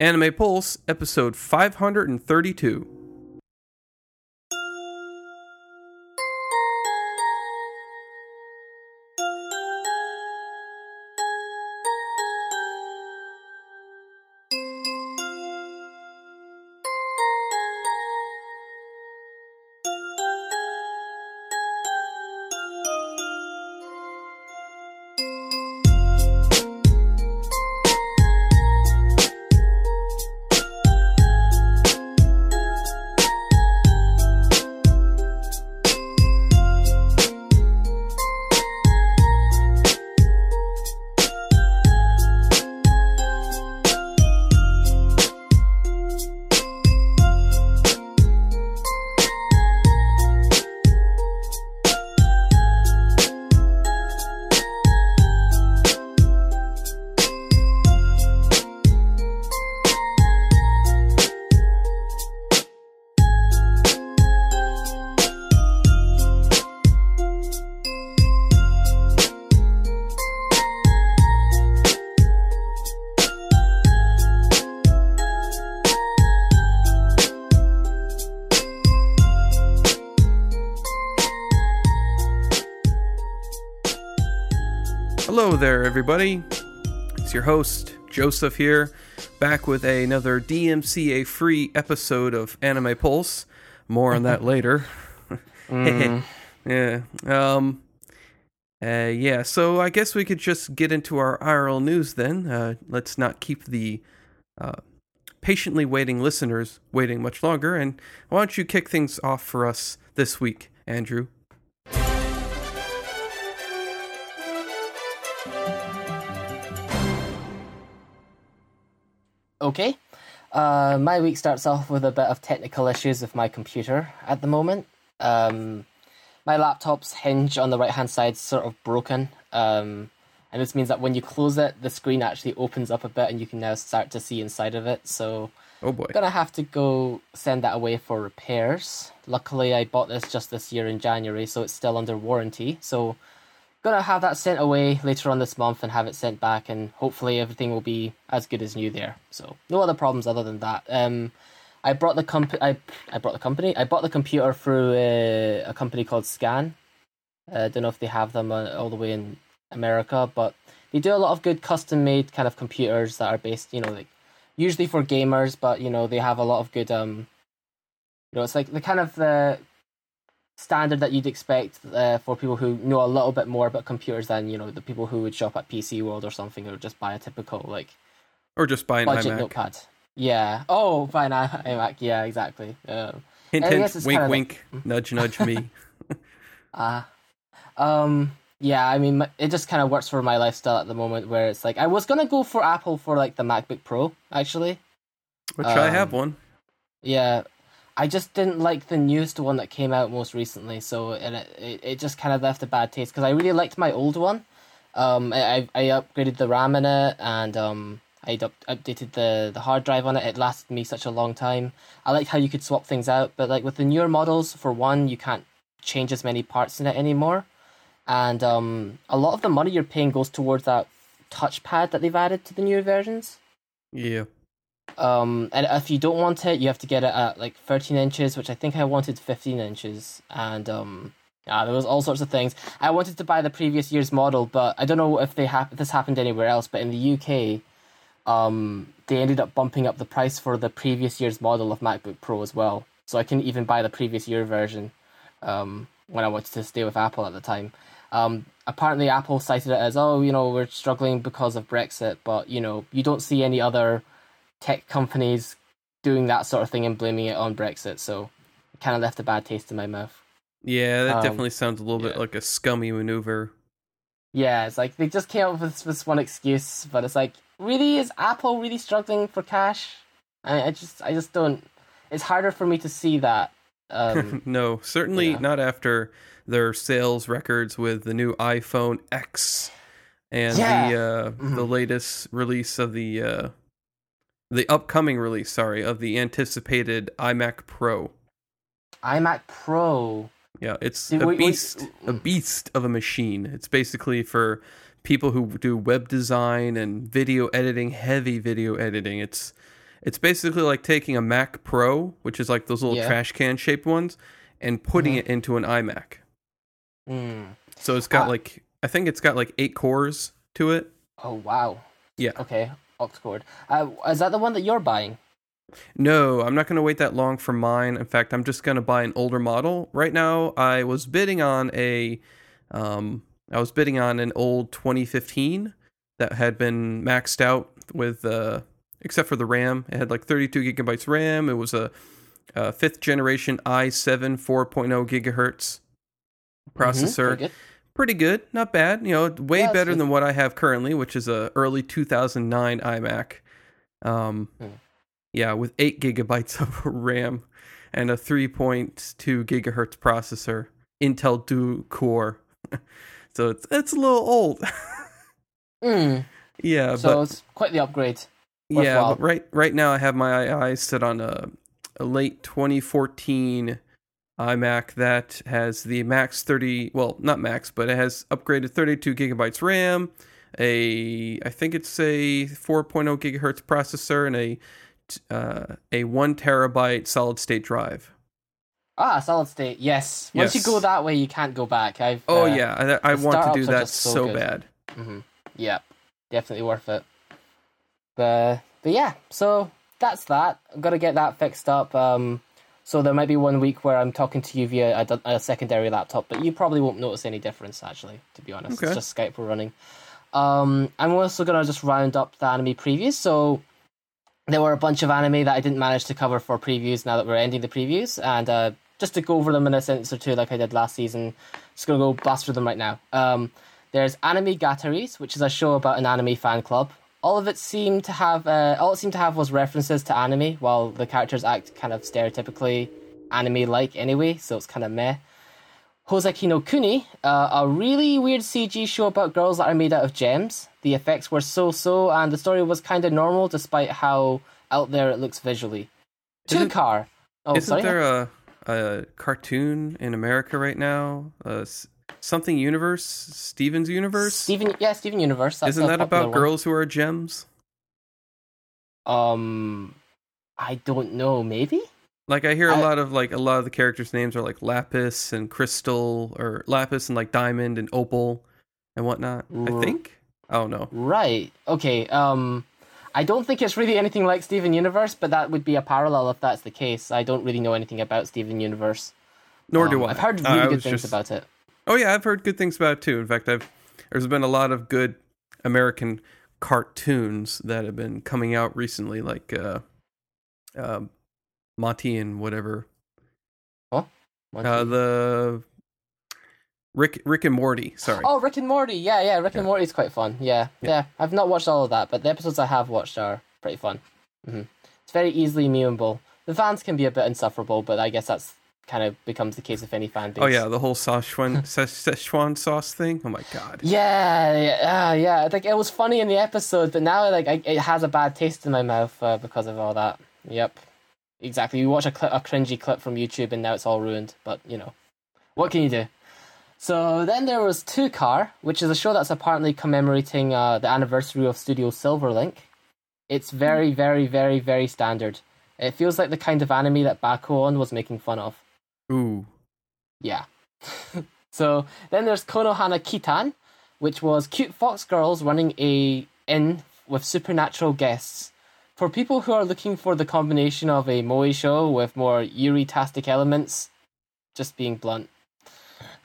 Anime Pulse, episode 532. Everybody. It's your host, Joseph here, back with another DMCA free episode of Anime Pulse. More on that later. yeah. Um, uh, yeah, so I guess we could just get into our IRL news then. Uh, let's not keep the uh, patiently waiting listeners waiting much longer. And why don't you kick things off for us this week, Andrew? Okay. Uh, my week starts off with a bit of technical issues with my computer at the moment. Um, my laptop's hinge on the right hand side is sort of broken. Um, and this means that when you close it, the screen actually opens up a bit and you can now start to see inside of it. So Oh boy. I'm gonna have to go send that away for repairs. Luckily, I bought this just this year in January, so it's still under warranty. So gonna have that sent away later on this month and have it sent back, and hopefully everything will be as good as new there. So no other problems other than that. Um, I brought the comp I I brought the company. I bought the computer through uh, a company called Scan. I uh, don't know if they have them uh, all the way in America, but they do a lot of good custom made kind of computers that are based, you know, like usually for gamers, but you know they have a lot of good um, you know, it's like the kind of the standard that you'd expect uh, for people who know a little bit more about computers than you know the people who would shop at PC World or something or just buy a typical like Or just buy an budget iMac. notepad. Yeah. Oh, buy an iMac. Yeah, exactly. Um, Hint, hint, it's wink, like- wink, nudge, nudge me. Uh, um, yeah, I mean, it just kind of works for my lifestyle at the moment where it's like, I was going to go for Apple for like the MacBook Pro, actually. Which I have Um, one. Yeah. I just didn't like the newest one that came out most recently, so and it, it, it just kind of left a bad taste because I really liked my old one. Um, I, I upgraded the RAM in it and um, I up, updated the, the hard drive on it. It lasted me such a long time. I liked how you could swap things out, but like with the newer models, for one, you can't change as many parts in it anymore, and um, a lot of the money you're paying goes towards that touchpad that they've added to the newer versions. Yeah. Um, and if you don't want it, you have to get it at like 13 inches, which I think I wanted 15 inches. And um, yeah, there was all sorts of things. I wanted to buy the previous year's model, but I don't know if they hap- if this happened anywhere else. But in the UK, um, they ended up bumping up the price for the previous year's model of MacBook Pro as well. So I couldn't even buy the previous year version um, when I wanted to stay with Apple at the time. Um, apparently, Apple cited it as, oh, you know, we're struggling because of Brexit, but you know, you don't see any other tech companies doing that sort of thing and blaming it on Brexit. So it kind of left a bad taste in my mouth. Yeah, that Um, definitely sounds a little bit like a scummy maneuver. Yeah, it's like they just came up with this one excuse, but it's like, really, is Apple really struggling for cash? I, I just, I just don't. It's harder for me to see that. Um, no, certainly yeah. not after their sales records with the new iPhone X and Yeah. the uh, the Mhm. latest release of the uh, the upcoming release, sorry, of the anticipated iMac Pro. iMac Pro. Yeah, it's Dude, a wait, wait, beast, a beast of a machine. It's basically for people who do web design and video editing, heavy video editing. It's It's basically like taking a Mac Pro, which is like those little Yeah. trash can shaped ones, and putting Mhm. it into an iMac. Hmm. So it's got Ah. like I think it's got like eight cores to it. Oh wow. Yeah. Okay. Octcord. Uh, is that the one that you're buying? No, I'm not going to wait that long for mine. In fact, I'm just going to buy an older model. Right now, I was bidding on a um I was bidding on an old 2015 that had been maxed out with uh except for the RAM. It had like 32 gigabytes RAM. It was a, a fifth generation i7 4.0 gigahertz Mhm, processor. good. Pretty good, not bad. You know, way Yeah, better good. than what I have currently, which is a early 2009 iMac. Um, Hmm. yeah, with eight gigabytes of RAM and a 3.2 gigahertz processor, Intel Duo Core. so it's it's a little old. Mm, yeah, so but it's quite the upgrade. yeah, worthwhile. right right now I have my eyes set on a, a late 2014 iMac that has the max 30, well, not max, but it has upgraded 32 gigabytes RAM, a I think it's a 4.0 gigahertz processor and a uh, a one terabyte solid state drive. Ah, solid state. Yes. Once Yes. you go that way, you can't go back. I've. Oh uh, yeah, I, I want to do that so so bad. hmm Yeah, definitely worth it. But but yeah, so that's that. I've got to get that fixed up. Um, so there might be one week where I'm talking to you via a, a secondary laptop, but you probably won't notice any difference. Actually, to be honest, Okay. it's just Skype we're running. Um, I'm also gonna just round up the anime previews. So there were a bunch of anime that I didn't manage to cover for previews. Now that we're ending the previews, and uh, just to go over them in a sentence or two, like I did last season, just gonna go blast through them right now. Um, there's Anime-Gataris, which is a show about an anime fan club. All of it seemed to have, uh, all it seemed to have was references to anime, while the characters act kind of stereotypically anime-like anyway, so it's kind of meh. Hoseki no Kuni, uh, a really weird CG show about girls that are made out of gems. The effects were so-so, and the story was kind of normal despite how out there it looks visually. Two Isn't- car. Oh, Isn't sorry. there a a cartoon in America right now? Uh, something Universe, Steven's Universe. Steven, yeah, Steven Universe. Isn't that about one. girls who are gems? Um, I don't know. Maybe. Like I hear a I- lot of like a lot of the characters' names are like Lapis and Crystal or Lapis and like Diamond and Opal and whatnot. I R- think. I don't know. Right. Okay. Um, I don't think it's really anything like Steven Universe, but that would be a parallel if that's the case. I don't really know anything about Steven Universe. Nor Um, do I. I've heard Uh, really I good things just- about it. Oh yeah, I've heard good things about it too. In fact, I've there's been a lot of good American cartoons that have been coming out recently, like uh, uh, Monty and whatever. One, Uh, the Rick Rick and Morty. Sorry. Oh, Rick and Morty. Yeah, yeah. Rick and Morty's quite fun. Yeah, yeah, I've not watched all of that, but the episodes I have watched are pretty fun. hmm It's very easily memeable. The fans can be a bit insufferable, but I guess that's kind of becomes the case of any fan base. Oh yeah, the whole Szechuan Szechuan sauce thing. Oh my god. Yeah, yeah, uh, yeah. Like it was funny in the episode, but now like I, it has a bad taste in my mouth uh, because of all that. Yep, exactly. You watch a, cli a cringy clip from YouTube, and now it's all ruined. But you know, what can you do? So then there was Two Car, which is a show that's apparently commemorating uh, the anniversary of Studio Silverlink. It's very, very, very, very standard. It feels like the kind of anime that Bakuon was making fun of. Ooh. Yeah. so then there's Konohana Kitan, which was cute fox girls running a inn with supernatural guests. For people who are looking for the combination of a moe show with more yuri-tastic elements, just being blunt.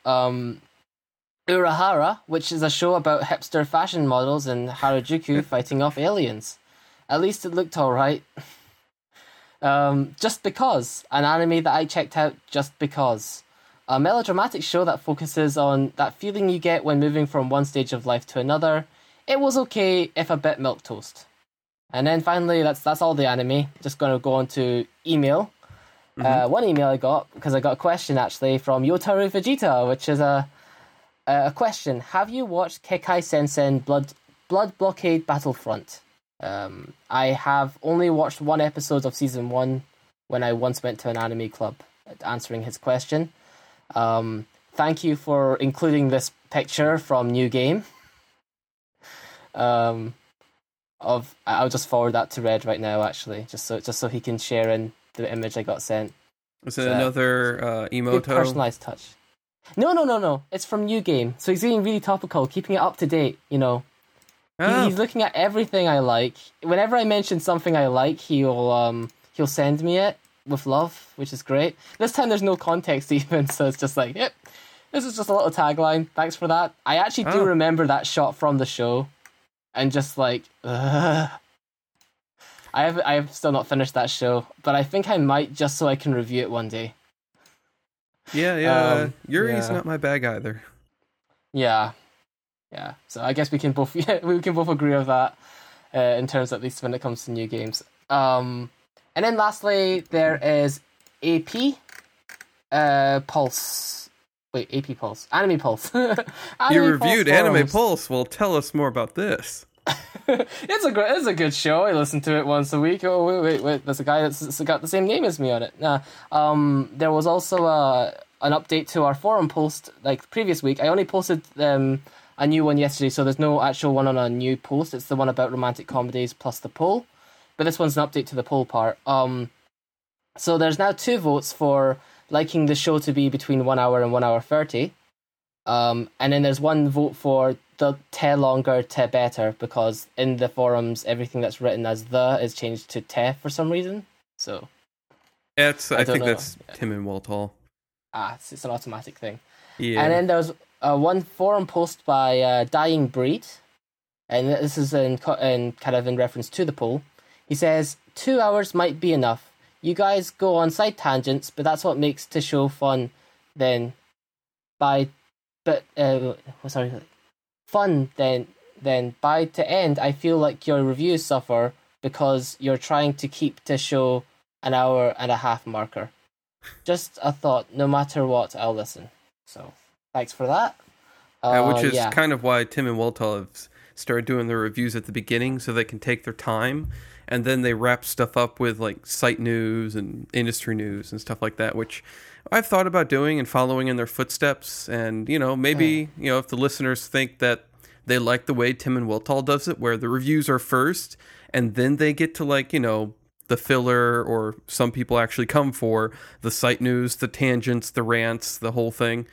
Um, Urahara, which is a show about hipster fashion models in Harajuku fighting off aliens. At least it looked alright. Um, just because an anime that I checked out just because a melodramatic show that focuses on that feeling you get when moving from one stage of life to another. It was okay if a bit milk toast. And then finally, that's that's all the anime. Just gonna go on to email. Uh, one email I got because I got a question actually from Yotaru Vegeta, which is a a question. Have you watched Kekkai Sensen Blood Blood Blockade Battlefront? Um, I have only watched one episode of season one when I once went to an anime club answering his question. Um, thank you for including this picture from New Game. Um, of I'll just forward that to Red right now actually, just so just so he can share in the image I got sent. Is it another uh, emoto? personalized touch. No, no, no, no. It's from New Game, so he's being really topical, keeping it up to date. You know, Oh. he's looking at everything I like. Whenever I mention something I like, he'll um he'll send me it with love, which is great. This time there's no context even, so it's just like, yep, this is just a little tagline. Thanks for that. I actually do Oh. remember that shot from the show, and just like, ugh. I have I have still not finished that show, but I think I might just so I can review it one day. Yeah, yeah. Um, Yuri's yeah. not my bag either. Yeah, yeah. So I guess we can both yeah, we can both agree with that uh, in terms at least when it comes to new games. Um, and then lastly, there is AP uh, Pulse. Wait, AP Pulse, Anime Pulse. You Anime Pulse reviewed Anime. Pulse. Well, tell us more about this. it's a great, it's a good show. I listen to it once a week. Oh wait, wait, wait. There's a guy that's that's got the same name as me on it. Nah. Um, there was also a an update to our forum post like previous week. I only posted um a new one yesterday, so there's no actual one on a new post. It's the one about romantic comedies plus the poll. But this one's an update to the poll part. Um, so there's now two votes for liking the show to be between one hour and one hour thirty. Um, and then there's one vote for the te longer, te better, because in the forums, everything that's written as the is changed to te for some reason. So, That's I, I think know. that's Tim and Weltall. ah, it's, it's an automatic thing. Yeah. And then there was uh, one forum post by uh, Dying Breed, and this is in, in kind of in reference to the poll. He says, Two hours might be enough. You guys go on side tangents, but that's what makes the show fun. Then, by, but, uh, sorry, fun, then, then by to end, I feel like your reviews suffer because you're trying to keep the show an hour and a half marker. Just a thought, no matter what, I'll listen. So, thanks for that. Uh, Uh, which is yeah. kind of why Tim and Weltall have started doing their reviews at the beginning so they can take their time and then they wrap stuff up with like site news and industry news and stuff like that which I've thought about doing and following in their footsteps and you know maybe you know if the listeners think that they like the way Tim and Weltall does it where the reviews are first and then they get to like you know the filler or some people actually come for the site news the tangents the rants the whole thing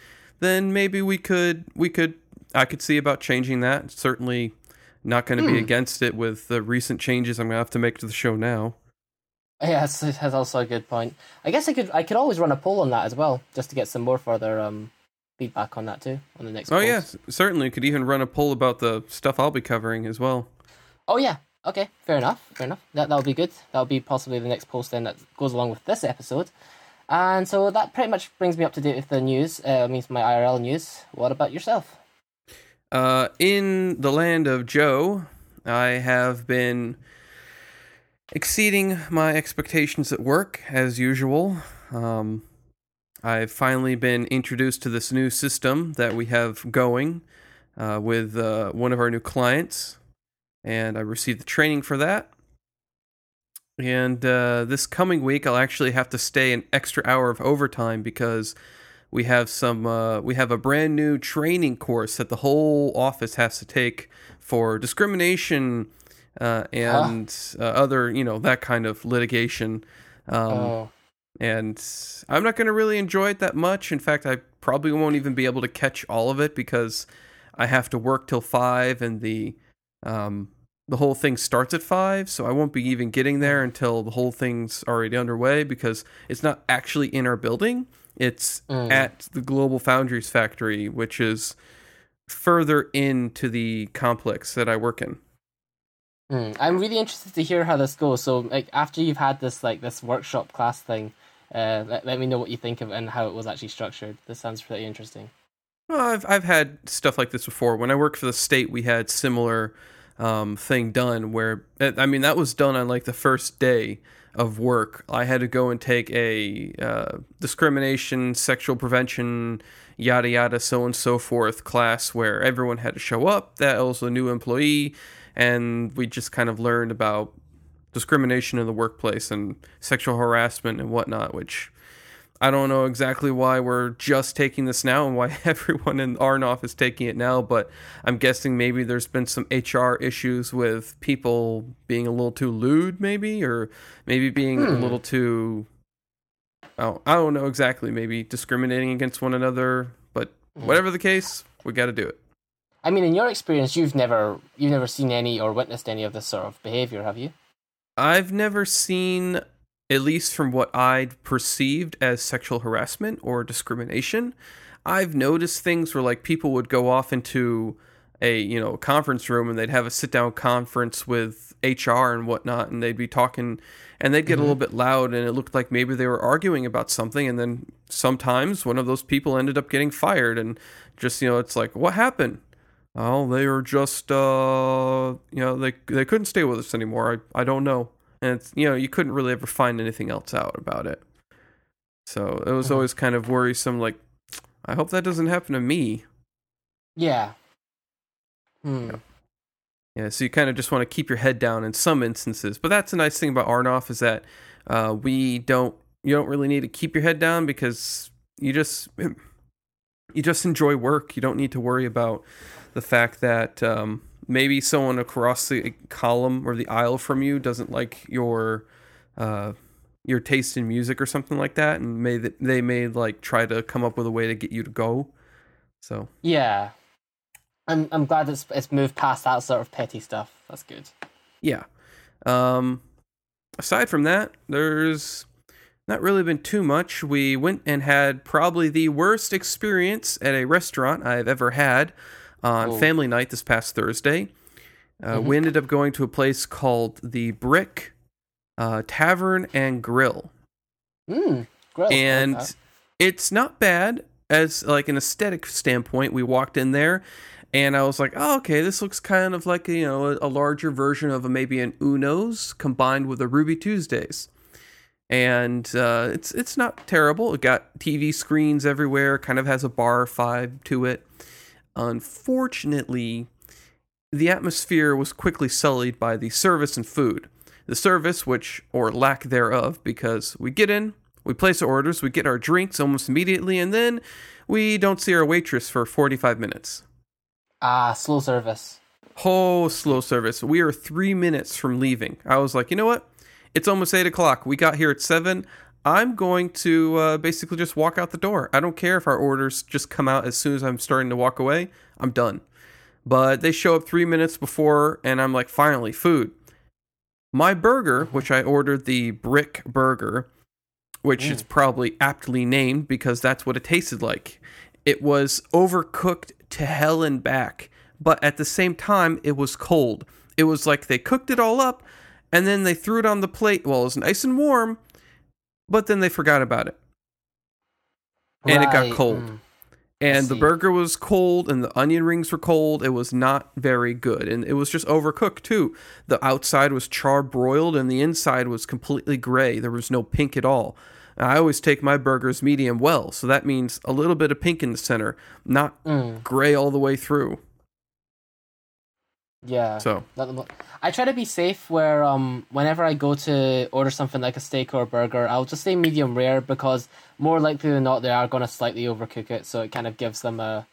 then maybe we could we could I could see about changing that. Certainly not going to be against it with the recent changes I'm going to have to make to the show now. Yeah, that's, that's also a good point. I guess I could I could always run a poll on that as well, just to get some more further um feedback on that too on the next. Oh polls. yeah, certainly could even run a poll about the stuff I'll be covering as well. Oh yeah. Okay. Fair enough. Fair enough. That that'll be good. That'll be possibly the next post then that goes along with this episode. And so that pretty much brings me up to date with the news. Uh, means my IRL news. What about yourself? Uh, in the land of Joe, I have been exceeding my expectations at work as usual. Um, I've finally been introduced to this new system that we have going uh, with uh, one of our new clients, and I received the training for that. And uh, this coming week, I'll actually have to stay an extra hour of overtime because we have some uh, we have a brand new training course that the whole office has to take for discrimination uh, and uh, other you know that kind of litigation. Um, oh, and I'm not going to really enjoy it that much. In fact, I probably won't even be able to catch all of it because I have to work till five, and the um, the whole thing starts at five. So I won't be even getting there until the whole thing's already underway because it's not actually in our building. It's Mm. at the Global Foundries factory, which is further into the complex that I work in. Hmm. I'm really interested to hear how this goes. So, like, after you've had this like this workshop class thing, uh, let, let me know what you think of it and how it was actually structured. This sounds pretty interesting. Well, I've I've had stuff like this before. When I worked for the state, we had similar um, thing done where I mean that was done on like the first day of work. I had to go and take a uh, discrimination, sexual prevention, yada yada, so and so forth class where everyone had to show up. That was a new employee, and we just kind of learned about discrimination in the workplace and sexual harassment and whatnot, which I don't know exactly why we're just taking this now and why everyone in Arnoff is taking it now, but I'm guessing maybe there's been some HR issues with people being a little too lewd, maybe, or maybe being hmm. a little too. Oh, I don't know exactly. Maybe discriminating against one another, but hmm. whatever the case, we got to do it. I mean, in your experience, you've never you've never seen any or witnessed any of this sort of behavior, have you? I've never seen at least from what I'd perceived as sexual harassment or discrimination, I've noticed things where like people would go off into a you know conference room and they'd have a sit down conference with HR and whatnot, and they'd be talking and they'd get mm-hmm. a little bit loud, and it looked like maybe they were arguing about something, and then sometimes one of those people ended up getting fired, and just you know it's like what happened. Oh, they were just uh you know they they couldn't stay with us anymore. I I don't know and it's you know you couldn't really ever find anything else out about it. So it was mm-hmm. always kind of worrisome. Like, I hope that doesn't happen to me. Yeah. Hmm. Yeah. yeah. So you kind of just want to keep your head down in some instances, but that's a nice thing about Arnoff is that uh, we don't you don't really need to keep your head down because you just you just enjoy work. You don't need to worry about the fact that um, maybe someone across the column or the aisle from you doesn't like your uh, your taste in music or something like that, and may they may like try to come up with a way to get you to go. So yeah, I'm I'm glad it's it's moved past that sort of petty stuff. That's good. Yeah. Um, aside from that, there's not really been too much. We went and had probably the worst experience at a restaurant I've ever had on family night this past Thursday. Uh, mm-hmm. We ended up going to a place called the Brick uh, Tavern and Grill. Mm, grill. And okay. it's not bad as like an aesthetic standpoint. We walked in there and I was like, oh, okay, this looks kind of like a, you know a, larger version of a, maybe an Uno's combined with a Ruby Tuesdays. And uh, it's it's not terrible. It got TV screens everywhere. Kind of has a bar vibe to it. Unfortunately, the atmosphere was quickly sullied by the service and food. The service, which, or lack thereof, because we get in, we place our orders, we get our drinks almost immediately, and then we don't see our waitress for 45 minutes. Ah, slow service. Oh, slow service. We are three minutes from leaving. I was like, you know what? It's almost eight o'clock. We got here at seven. I'm going to uh, basically just walk out the door. I don't care if our orders just come out as soon as I'm starting to walk away. I'm done. But they show up three minutes before, and I'm like, finally, food. My burger, which I ordered the brick burger, which mm. is probably aptly named because that's what it tasted like. It was overcooked to hell and back, but at the same time, it was cold. It was like they cooked it all up and then they threw it on the plate. Well, it was nice and warm, but then they forgot about it. Right. And it got cold. Mm. And the burger was cold and the onion rings were cold. It was not very good. And it was just overcooked too. The outside was char broiled and the inside was completely gray. There was no pink at all. I always take my burgers medium well, so that means a little bit of pink in the center, not mm. gray all the way through. Yeah. So I try to be safe where um whenever I go to order something like a steak or a burger, I'll just say medium rare because more likely than not they are going to slightly overcook it, so it kind of gives them a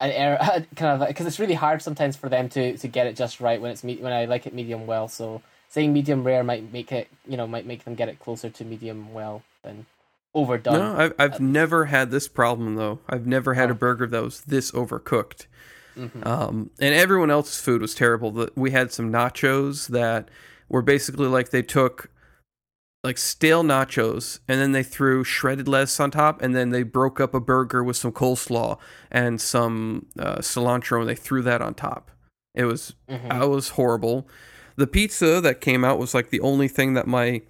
an air kind of because it's really hard sometimes for them to to get it just right when it's me- when I like it medium well. So saying medium rare might make it you know might make them get it closer to medium well than overdone. No, I've I've never had this problem though. I've never had oh. a burger that was this overcooked. Mm-hmm. Um, and everyone else's food was terrible. We had some nachos that were basically like they took like stale nachos and then they threw shredded lettuce on top and then they broke up a burger with some coleslaw and some uh, cilantro and they threw that on top. It was mm-hmm. I was horrible. The pizza that came out was like the only thing that my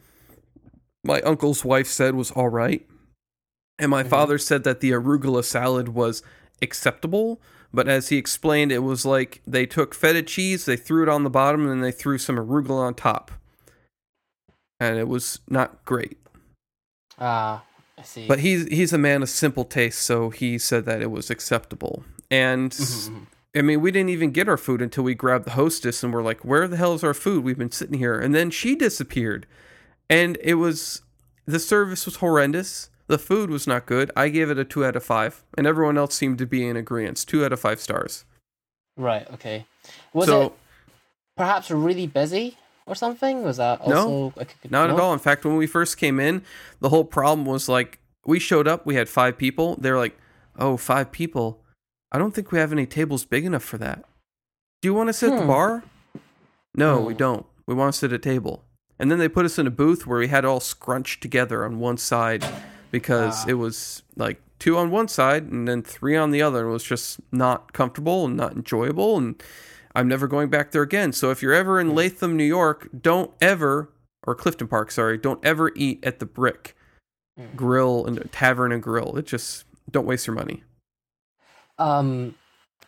my uncle's wife said was all right. And my mm-hmm. father said that the arugula salad was acceptable, but as he explained, it was like they took feta cheese, they threw it on the bottom, and then they threw some arugula on top. And it was not great. Ah, uh, I see. But he's he's a man of simple taste, so he said that it was acceptable. And mm-hmm, mm-hmm. I mean, we didn't even get our food until we grabbed the hostess and we're like, "Where the hell is our food? We've been sitting here." And then she disappeared. And it was the service was horrendous. The food was not good. I gave it a two out of five, and everyone else seemed to be in agreement. Two out of five stars. Right. Okay. Was so it perhaps really busy or something? Was that also No, like a- not at all. In fact, when we first came in, the whole problem was like we showed up, we had five people. They're like, "Oh, five people. I don't think we have any tables big enough for that. Do you want to sit at the Hmm. bar? No, we Hmm. don't. We want to sit at a table." And then they put us in a booth where we had all scrunched together on one side because Ah. it was like two on one side and then three on the other. and It was just not comfortable and not enjoyable. And I'm never going back there again. So if you're ever in Latham, New York, don't ever, or Clifton Park, sorry, don't ever eat at the Brick Mm. Grill and Tavern and Grill. It just don't waste your money. Um,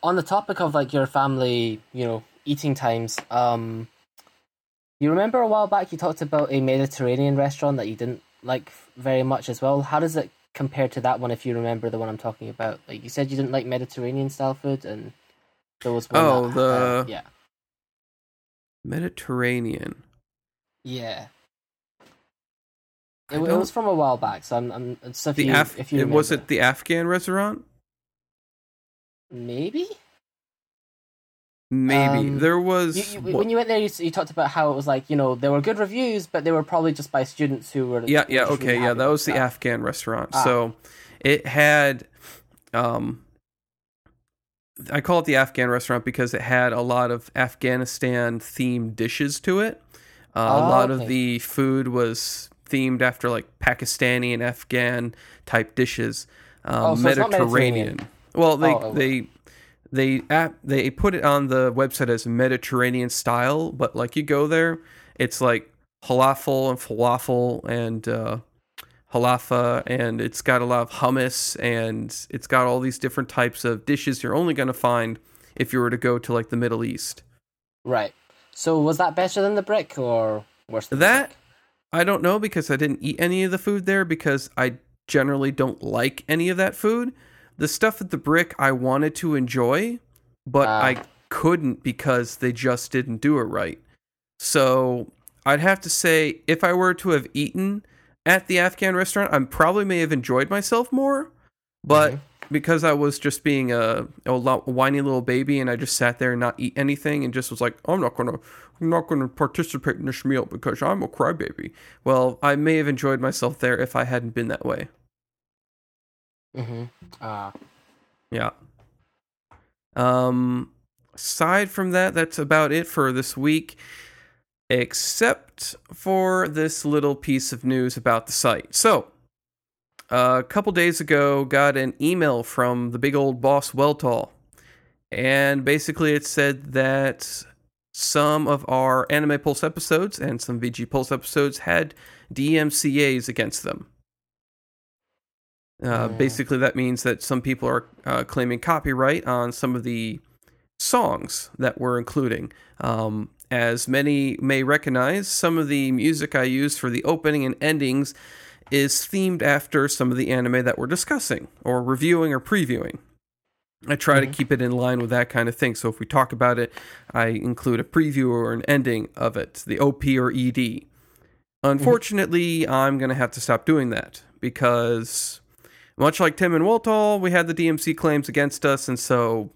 on the topic of like your family, you know, eating times. Um, you remember a while back you talked about a Mediterranean restaurant that you didn't like very much as well. How does it compare to that one? If you remember the one I'm talking about, like you said you didn't like Mediterranean style food, and there was one. Oh, that, the- uh, yeah, Mediterranean. yeah. It, it was from a while back, so I'm. I'm so if The you Af- if you it- was it the Afghan restaurant? maybe Maybe Um, there was. You, you, when you went there, you, you talked about how it was like you know there were good reviews, but they were probably just by students who were yeah, yeah, okay, really yeah. That was the stuff. Afghan restaurant. Ah. So it had, um, I call it the Afghan restaurant because it had a lot of Afghanistan themed dishes to it. Uh, a Oh, lot of the food was themed after like Pakistani and Afghan type dishes. Um, Oh, so not Mediterranean. Well, they Oh, oh. they they app, they put it on the website as Mediterranean style, but like you go there, it's like falafel and falafel and uh, halafa, and it's got a lot of hummus, and it's got all these different types of dishes you're only going to find if you were to go to like the Middle East. Right. So was that better than the brick or worse? Than That the I don't know because I didn't eat any of the food there because I generally don't like any of that food. The stuff at the brick I wanted to enjoy, but Ah. I couldn't because they just didn't do it right. So I'd have to say if I were to have eaten at the Afghan restaurant, I probably may have enjoyed myself more. But Mhm. because I was just being a, a whiny little baby and I just sat there and not eat anything and just was like, I'm not gonna, I'm not gonna participate in this meal because I'm a crybaby. Well, I may have enjoyed myself there if I hadn't been that way. Mhm. Ah. Yeah. Um, aside from that, that's about it for this week, except for this little piece of news about the site. So, a couple days ago, got an email from the big old boss Weltall, and basically it said that some of our Anime Pulse episodes and some VG Pulse episodes had DMCA's against them. Uh, Mm. Basically, that means that some people are uh, claiming copyright on some of the songs that we're including. Um, as many may recognize, some of the music I use for the opening and endings is themed after some of the anime that we're discussing, or reviewing, or previewing. I try to Mhm. keep it in line with that kind of thing. So if we talk about it, I include a preview or an ending of it, the OP or ED. Unfortunately, I'm going to have to stop doing that because, much like Tim and Weltall, we had the DMC claims against us, and so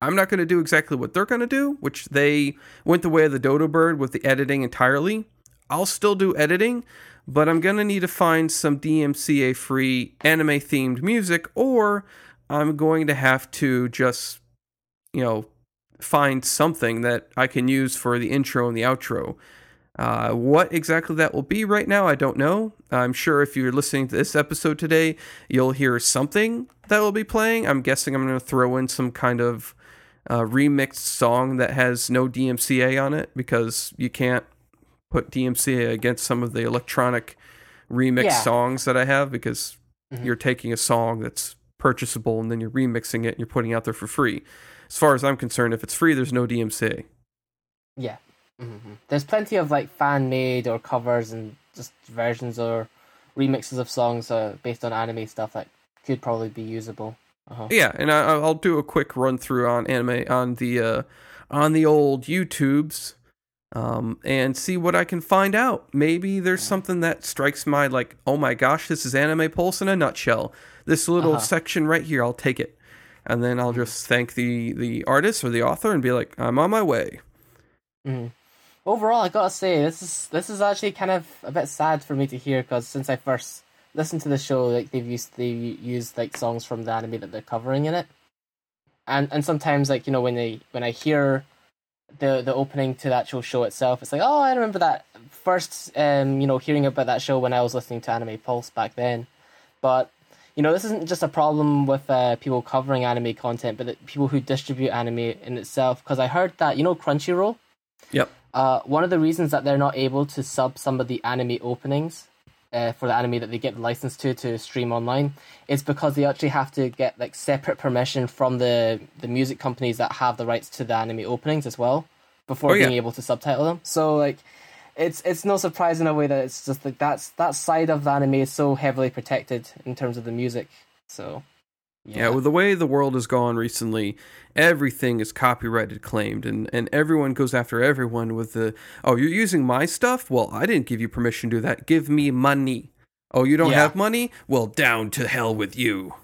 I'm not going to do exactly what they're going to do, which they went the way of the dodo bird with the editing entirely. I'll still do editing, but I'm going to need to find some DMCA free anime themed music, or I'm going to have to just, you know, find something that I can use for the intro and the outro. Uh, what exactly that will be right now, I don't know. I'm sure if you're listening to this episode today, you'll hear something that will be playing. I'm guessing I'm going to throw in some kind of uh, remixed song that has no DMCA on it because you can't put DMCA against some of the electronic remix Yeah. songs that I have because Mhm. you're taking a song that's purchasable and then you're remixing it and you're putting it out there for free. As far as I'm concerned, if it's free, there's no DMCA. Yeah. Hmm There's plenty of like fan made or covers and just versions or remixes of songs uh, based on anime stuff that could probably be usable. Uh-huh. Yeah, and I, I'll do a quick run through on anime on the uh, on the old YouTubes um, and see what I can find out. Maybe there's something that strikes my like, oh my gosh, this is Anime Pulse in a nutshell. This little Uh-huh. section right here, I'll take it, and then I'll just thank the the artist or the author and be like, I'm on my way. Mhm. Overall, I gotta say this is this is actually kind of a bit sad for me to hear because since I first listened to the show, like they've used they used like songs from the anime that they're covering in it, and and sometimes like you know when they when I hear the the opening to the actual show itself, it's like oh I remember that first um you know hearing about that show when I was listening to Anime Pulse back then, but you know this isn't just a problem with uh, people covering anime content, but people who distribute anime in itself. Because I heard that you know Crunchyroll. Yep. Uh, one of the reasons that they're not able to sub some of the anime openings uh, for the anime that they get the license to to stream online is because they actually have to get like separate permission from the the music companies that have the rights to the anime openings as well before Oh, yeah. being able to subtitle them. So like it's it's no surprise in a way that it's just like that's that side of the anime is so heavily protected in terms of the music. So Yeah, with the way the world has gone recently, everything is copyrighted claimed and, and everyone goes after everyone with the oh, you're using my stuff? Well, I didn't give you permission to do that. Give me money. Oh, you don't Yeah. have money? Well, down to hell with you.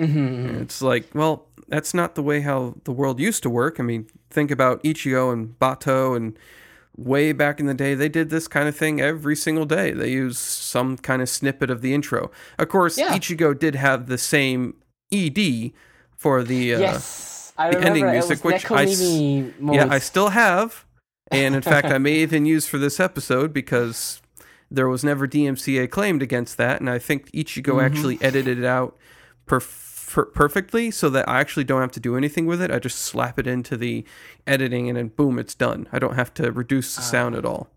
Mhm. It's like, well, that's not the way how the world used to work. I mean, think about Ichigo and Bato and way back in the day, they did this kind of thing every single day. They used some kind of snippet of the intro. Of course, Yeah. Ichigo did have the same ED for the uh, yes, I the remember ending music, which I yeah. I still have, and in fact, I may even use for this episode because there was never DMCA claimed against that, and I think Ichigo Mm-hmm. actually edited it out perf- per- perfectly so that I actually don't have to do anything with it. I just slap it into the editing, and then boom, it's done. I don't have to reduce the Ah. sound at all.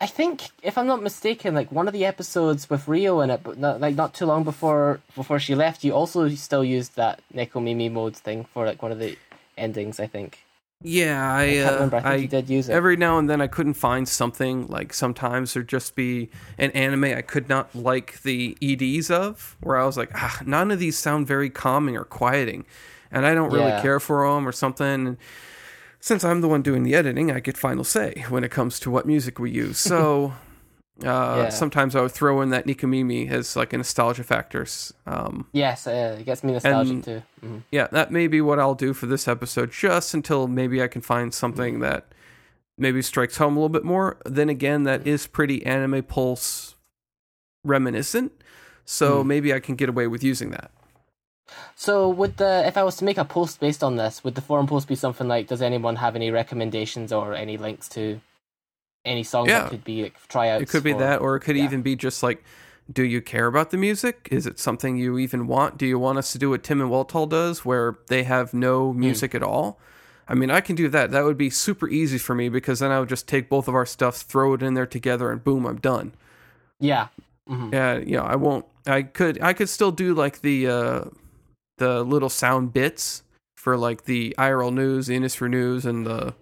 I think, if I'm not mistaken, like one of the episodes with Rio in it, but not, like not too long before before she left, you also still used that Neko Mimi mode thing for like one of the endings. I think. Yeah, I, I can't uh, remember. I think I you did use it. every now and then I couldn't find something like sometimes there'd just be an anime I could not like the EDs of where I was like ah none of these sound very calming or quieting and I don't really Yeah. care for them or something and since I'm the one doing the editing I get final say when it comes to what music we use so uh, Yeah. sometimes I would throw in that Nekomimi as like a nostalgia factor um, yes, uh, it gets me nostalgic And- too. Mhm. yeah, that may be what I'll do for this episode, just until maybe I can find something that maybe strikes home a little bit more. Then again, that is pretty Anime Pulse reminiscent, so Mm. maybe I can get away with using that. So, would the if I was to make a post based on this, would the forum post be something like, "Does anyone have any recommendations or any links to any songs Yeah. that could be like tryouts?" It could be for- that, or it could yeah. even be just like, do you care about the music? Is it something you even want? Do you want us to do what Tim and Weltall does, where they have no Hmm. music at all? I mean, I can do that. That would be super easy for me because then I would just take both of our stuff, throw it in there together, and boom, I'm done. Yeah. hmm Yeah, you know, I won't. I could. I could still do like the uh, the little sound bits for like the IRL news, the Industry news, and the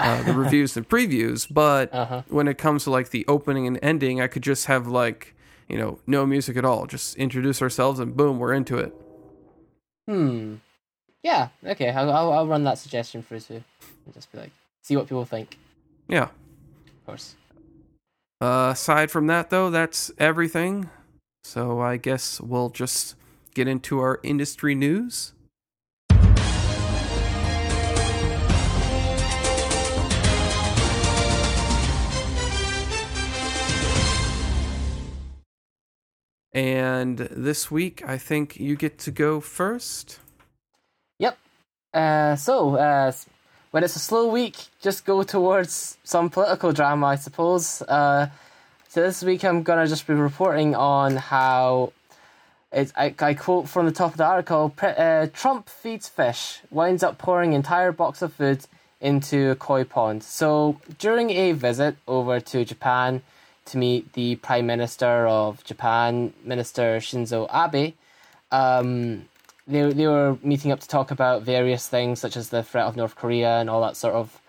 uh, the reviews and previews. But Uh huh. when it comes to like the opening and ending, I could just have like you know no music at all. Just introduce ourselves and boom, we're into it. Hmm. Yeah. Okay. I'll, I'll I'll run that suggestion through too. And just be like, see what people think. Yeah. Of course. Uh, aside from that, though, that's everything. So I guess we'll just get into our industry news. And this week, I think you get to go first. Uh, so uh, when it's a slow week, just go towards some political drama, I suppose. Uh, so this week I'm gonna just be reporting on how it's I, I quote from the top of the article: "Pre- uh, Trump feeds fish, winds up pouring entire box of food into a koi pond. So during a visit over to Japan to meet the Prime Minister of Japan, Minister Shinzo Abe, um, they they were meeting up to talk about various things such as the threat of North Korea and all that sort of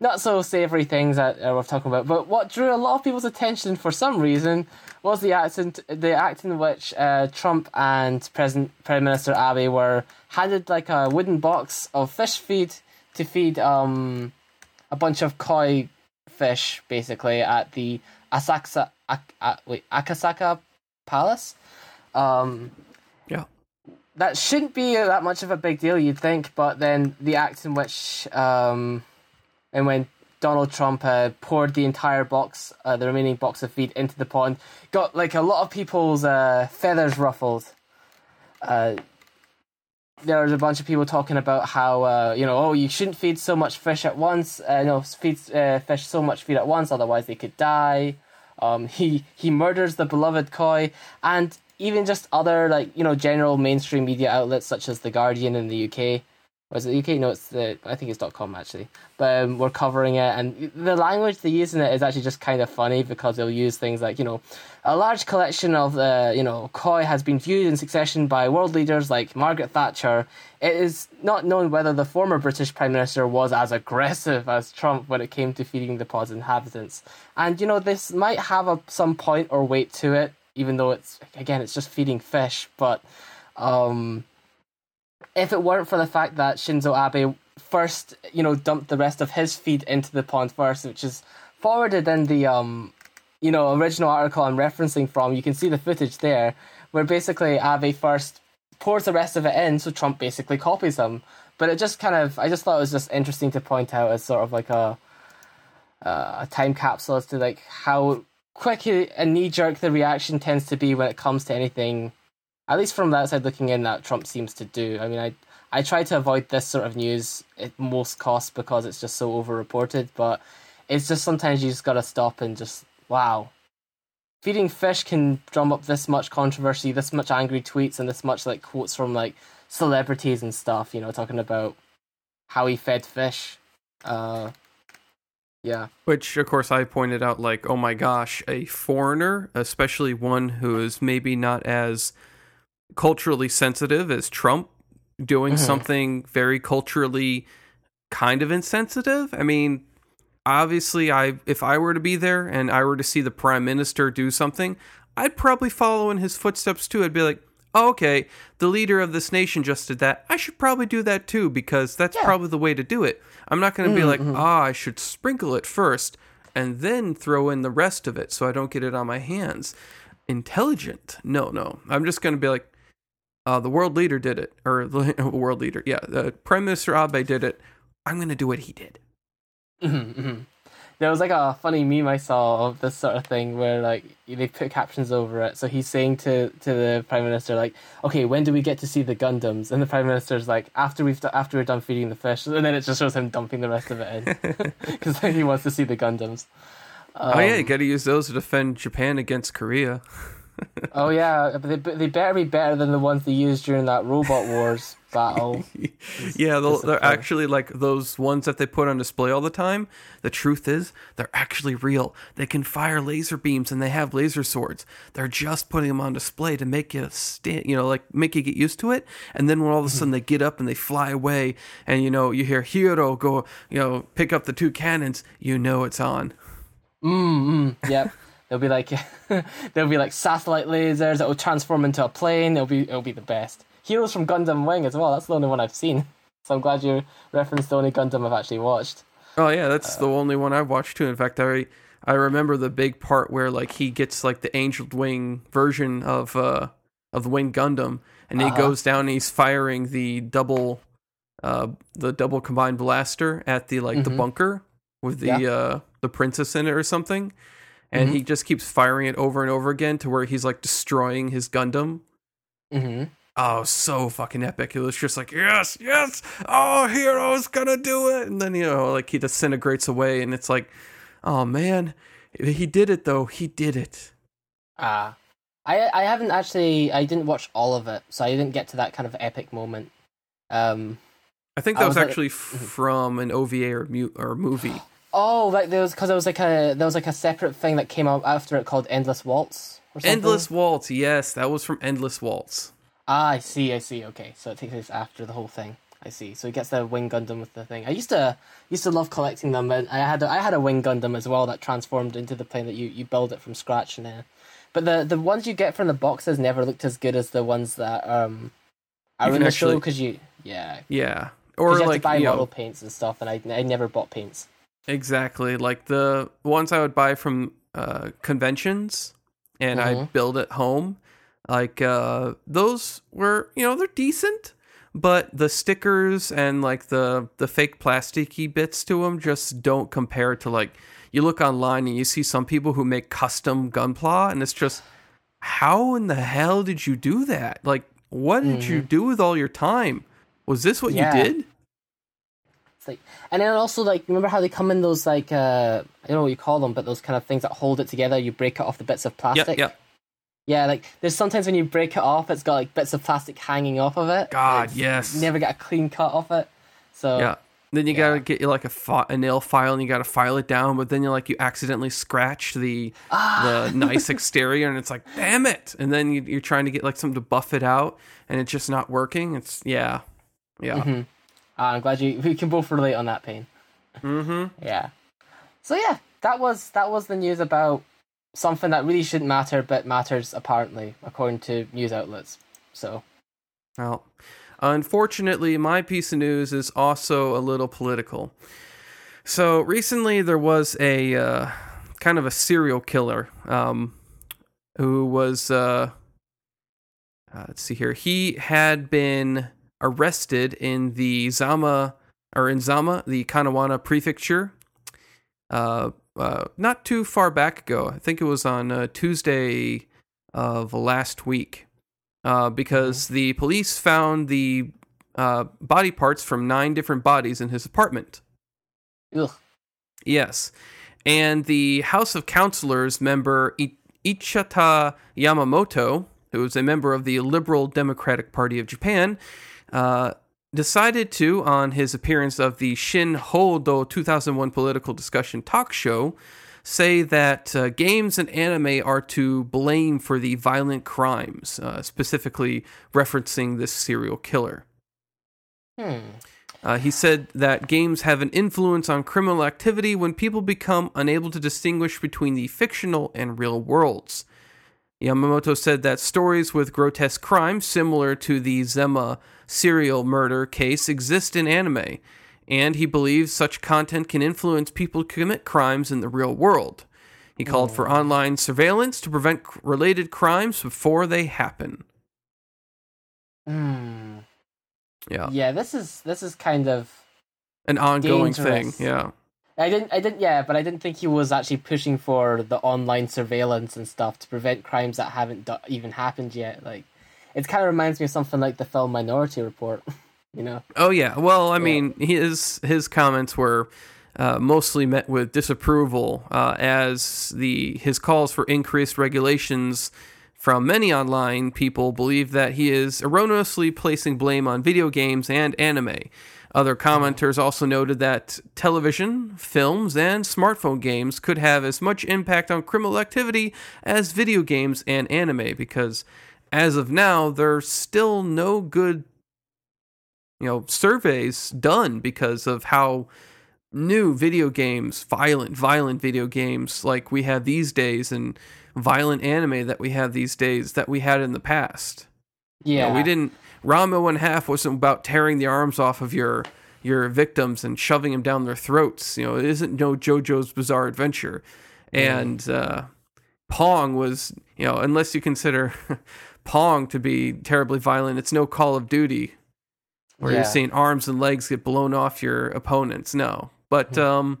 not so savory things that uh, we're talking about. But what drew a lot of people's attention for some reason was the act in, the act in which uh, Trump and President Prime Minister Abe were handed like a wooden box of fish feed to feed um a bunch of koi fish basically at the Asaksa Ak, uh, wait Akasaka Palace. Um, Yeah. that shouldn't be that much of a big deal, you'd think, but then the act in which, um, and when Donald Trump uh, poured the entire box, uh, the remaining box of feed into the pond, got like a lot of people's uh, feathers ruffled. Uh, there was a bunch of people talking about how uh, you know, oh, you shouldn't feed so much fish at once. Uh, no, feed fish so much feed at once, otherwise they could die. Um, he he murders the beloved koi, and even just other like you know general mainstream media outlets such as the Guardian in the UK. Was it UK? No, it's the I think it's .com actually. But um, we're covering it, and the language they use in it is actually just kind of funny because they'll use things like you know, a large collection of uh, you know koi has been viewed in succession by world leaders like Margaret Thatcher. It is not known whether the former British Prime Minister was as aggressive as Trump when it came to feeding the pod's inhabitants. And you know this might have a, some point or weight to it, even though it's again it's just feeding fish, but. Um, if it weren't for the fact that Shinzo Abe first, you know, dumped the rest of his feed into the pond first, which is forwarded in the um, you know, original article I'm referencing from, you can see the footage there, where basically Abe first pours the rest of it in, so Trump basically copies him. But it just kind of, I just thought it was just interesting to point out as sort of like a a time capsule as to like how quick and knee jerk the reaction tends to be when it comes to anything at least from the outside looking in, that Trump seems to do. I mean, I I try to avoid this sort of news at most costs because it's just so overreported. But it's just sometimes you just gotta stop and just wow. Feeding fish can drum up this much controversy, this much angry tweets, and this much like quotes from like celebrities and stuff. You know, talking about how he fed fish. Uh, yeah. Which, of course, I pointed out, like, oh my gosh, a foreigner, especially one who is maybe not as culturally sensitive as Trump doing Mhm. something very culturally kind of insensitive. I mean, obviously I if I were to be there and I were to see the prime minister do something, I'd probably follow in his footsteps too. I'd be like, oh, "Okay, the leader of this nation just did that. I should probably do that too because that's Yeah. probably the way to do it." I'm not going to be Mhm, like, mhm. "Ah, I should sprinkle it first and then throw in the rest of it so I don't get it on my hands." Intelligent. No, no. I'm just going to be like, uh, the world leader did it, or the world leader, yeah, the Prime Minister Abe did it. I'm going to do what he did. Mhm, mhm. There was like a funny meme I saw of this sort of thing where like they put captions over it. So he's saying to to the prime minister like, "Okay, when do we get to see the Gundams?" And the prime minister's like, "After we've do- after we're done feeding the fish." And then it just shows him dumping the rest of it in because he wants to see the Gundams. oh yeah, you Um, got to use those to defend Japan against Korea. Oh yeah, they they better be better than the ones they used during that Robot Wars battle. yeah, they're actually like those ones that they put on display all the time. The truth is, they're actually real. They can fire laser beams and they have laser swords. They're just putting them on display to make you stand, you know, like make you get used to it. And then when all of a sudden they get up and they fly away, and you know you hear Hiro go, you know, pick up the two cannons, you know it's on. Mm, mm, yep. There'll be like there'll be like satellite lasers that will transform into a plane. It'll be it'll be the best. Heroes from Gundam Wing as well. That's the only one I've seen. So I'm glad you referenced the only Gundam I've actually watched. Oh yeah, that's the only one I've watched too. In fact, I I remember the big part where like he gets like the angel wing version of uh of the Wing Gundam, and he Uh-huh. goes down and he's firing the double uh the double combined blaster at the like the Mhm. bunker with the Yeah. uh the princess in it or something. And Mhm. he just keeps firing it over and over again to where he's like destroying his Gundam. hmm Oh, so fucking epic. It was just like, yes, yes, oh, hero's gonna do it. And then, you know, like he disintegrates away, and it's like, oh man, he did it though. He did it. Ah, I I haven't actually I didn't watch all of it, so I didn't get to that kind of epic moment. Um. I think I that was, was like- actually from an OVA or, mu- or movie. Oh, like there was because there was like a there was like a separate thing that came out after it called Endless Waltz. Or something. Endless Waltz. Yes, that was from Endless Waltz. Ah, I see, I see. Okay, so it takes place after the whole thing. I see. So he gets the wing Gundam with the thing. I used to used to love collecting them, and I had a, I had a wing Gundam as well that transformed into the plane that you, you build it from scratch and then. But the the ones you get from the boxes never looked as good as the ones that um are You in the show because you yeah Yeah. Or you have like, to buy model know, paints and stuff, and I I never bought paints. Exactly. Like the ones I would buy from uh, conventions and Mhm. I'd build at home. Like uh, those were, you know, they're decent, but the stickers and like the the fake plasticky bits to them just don't compare to like you look online and you see some people who make custom gunpla and it's just how in the hell did you do that? Like what did you do with all your time? Was this what Yeah. you did? Like, and then also like, remember how they come in those like uh, I don't know what you call them, but those kind of things that hold it together. You break it off the bits of plastic. Yep, yep. Yeah, like there's sometimes when you break it off, it's got like bits of plastic hanging off of it. God, yes. Never get a clean cut off it. So Yeah. Then you gotta get you like a, fi- a nail file and you gotta file it down, but then you like you accidentally scratch the the nice exterior and it's like damn it! And then you, you're trying to get like something to buff it out and it's just not working. It's yeah, yeah. Ah, I'm glad you we can both relate on that pain. Mm-hmm. Yeah. So yeah, that was that was the news about something that really shouldn't matter, but matters apparently according to news outlets. So Well, unfortunately, my piece of news is also a little political. So recently, there was a uh, kind of a serial killer um, who was. Uh, uh, let's see here. He had been arrested in the Zama or in Zama, the Kanagawa prefecture. Uh, uh, not too far back ago. I think it was on uh, Tuesday of last week uh, because the police found the uh, body parts from nine different bodies in his apartment. ugh. Yes. And the House of Councilors member I- Ichita Yamamoto, who is a member of the Liberal Democratic Party of Japan, uh, decided to, on his appearance of the Shin Hodo 2001 political discussion talk show, say that uh, games and anime are to blame for the violent crimes, uh, specifically referencing this serial killer. Hmm. Uh, he said that games have an influence on criminal activity when people become unable to distinguish between the fictional and real worlds. Yamamoto said that stories with grotesque crimes, similar to the Zama serial murder case, exist in anime, and he believes such content can influence people to commit crimes in the real world. He called for online surveillance to prevent related crimes before they happen. Hmm. Yeah, Yeah, this is this is kind of an ongoing Dangerous. thing. Yeah. I didn't I didn't yeah, but I didn't think he was actually pushing for the online surveillance and stuff to prevent crimes that haven't do- even happened yet. Like it kind of reminds me of something like the film Minority Report, you know. Oh yeah. Well, I mean, his his comments were uh, mostly met with disapproval, uh, as the his calls for increased regulations from many online people believe that he is erroneously placing blame on video games and anime. Other commenters also noted that television, films, and smartphone games could have as much impact on criminal activity as video games and anime because as of now there's still no good you know surveys done because of how new video games violent violent video games like we have these days and violent anime that we have these days that we had in the past You know, Yeah, we didn't Ranma and half wasn't about tearing the arms off of your your victims and shoving them down their throats you know it isn't no jojo's bizarre adventure and uh pong was you know unless you consider pong to be terribly violent it's no call of duty where Yeah. you're seeing arms and legs get blown off your opponents. No, but um,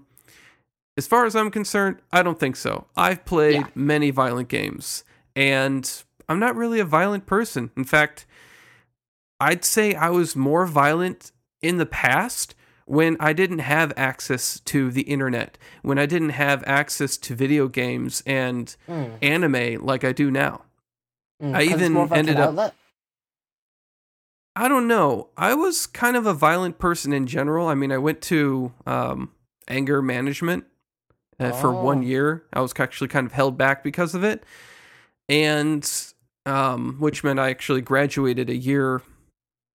as far as I'm concerned, I don't think so. I've played Yeah. many violent games, and I'm not really a violent person. In fact, I'd say I was more violent in the past when I didn't have access to the internet, when I didn't have access to video games and Mm, anime like I do now. mm, I even more of like ended up- outlet. I don't know. I was kind of a violent person in general. I mean, I went to um, anger management uh, for Oh. one year. I was actually kind of held back because of it, and um, which meant I actually graduated a year.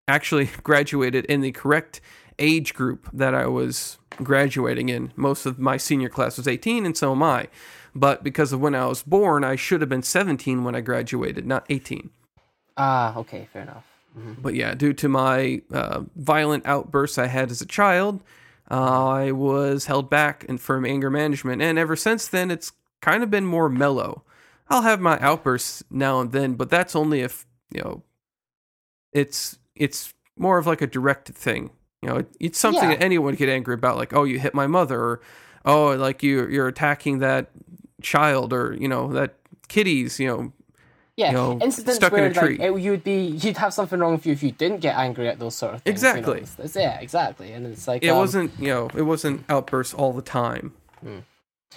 Actually, graduated in the correct age group that I was graduating in. Most of my senior class was 18, and so am I. But because of when I was born, I should have been 17 when I graduated, not 18. Ah, okay, fair enough. Mhm. But yeah, due to my uh, violent outbursts I had as a child, I was held back and from anger management, and ever since then, it's kind of been more mellow. I'll have my outbursts now and then, but that's only if you know it's it's more of like a direct thing. You know, it's something Yeah. that anyone could get angry about, like oh you hit my mother, or oh like you you're attacking that child, or you know that kitties, you know Yeah, you know, incidents stuck in where a tree. like it, you'd be you'd have something wrong with you if you didn't get angry at those sort of things. you know, Exactly. it's- it's- yeah, exactly. And it's like it um, wasn't you know it wasn't outbursts all the time.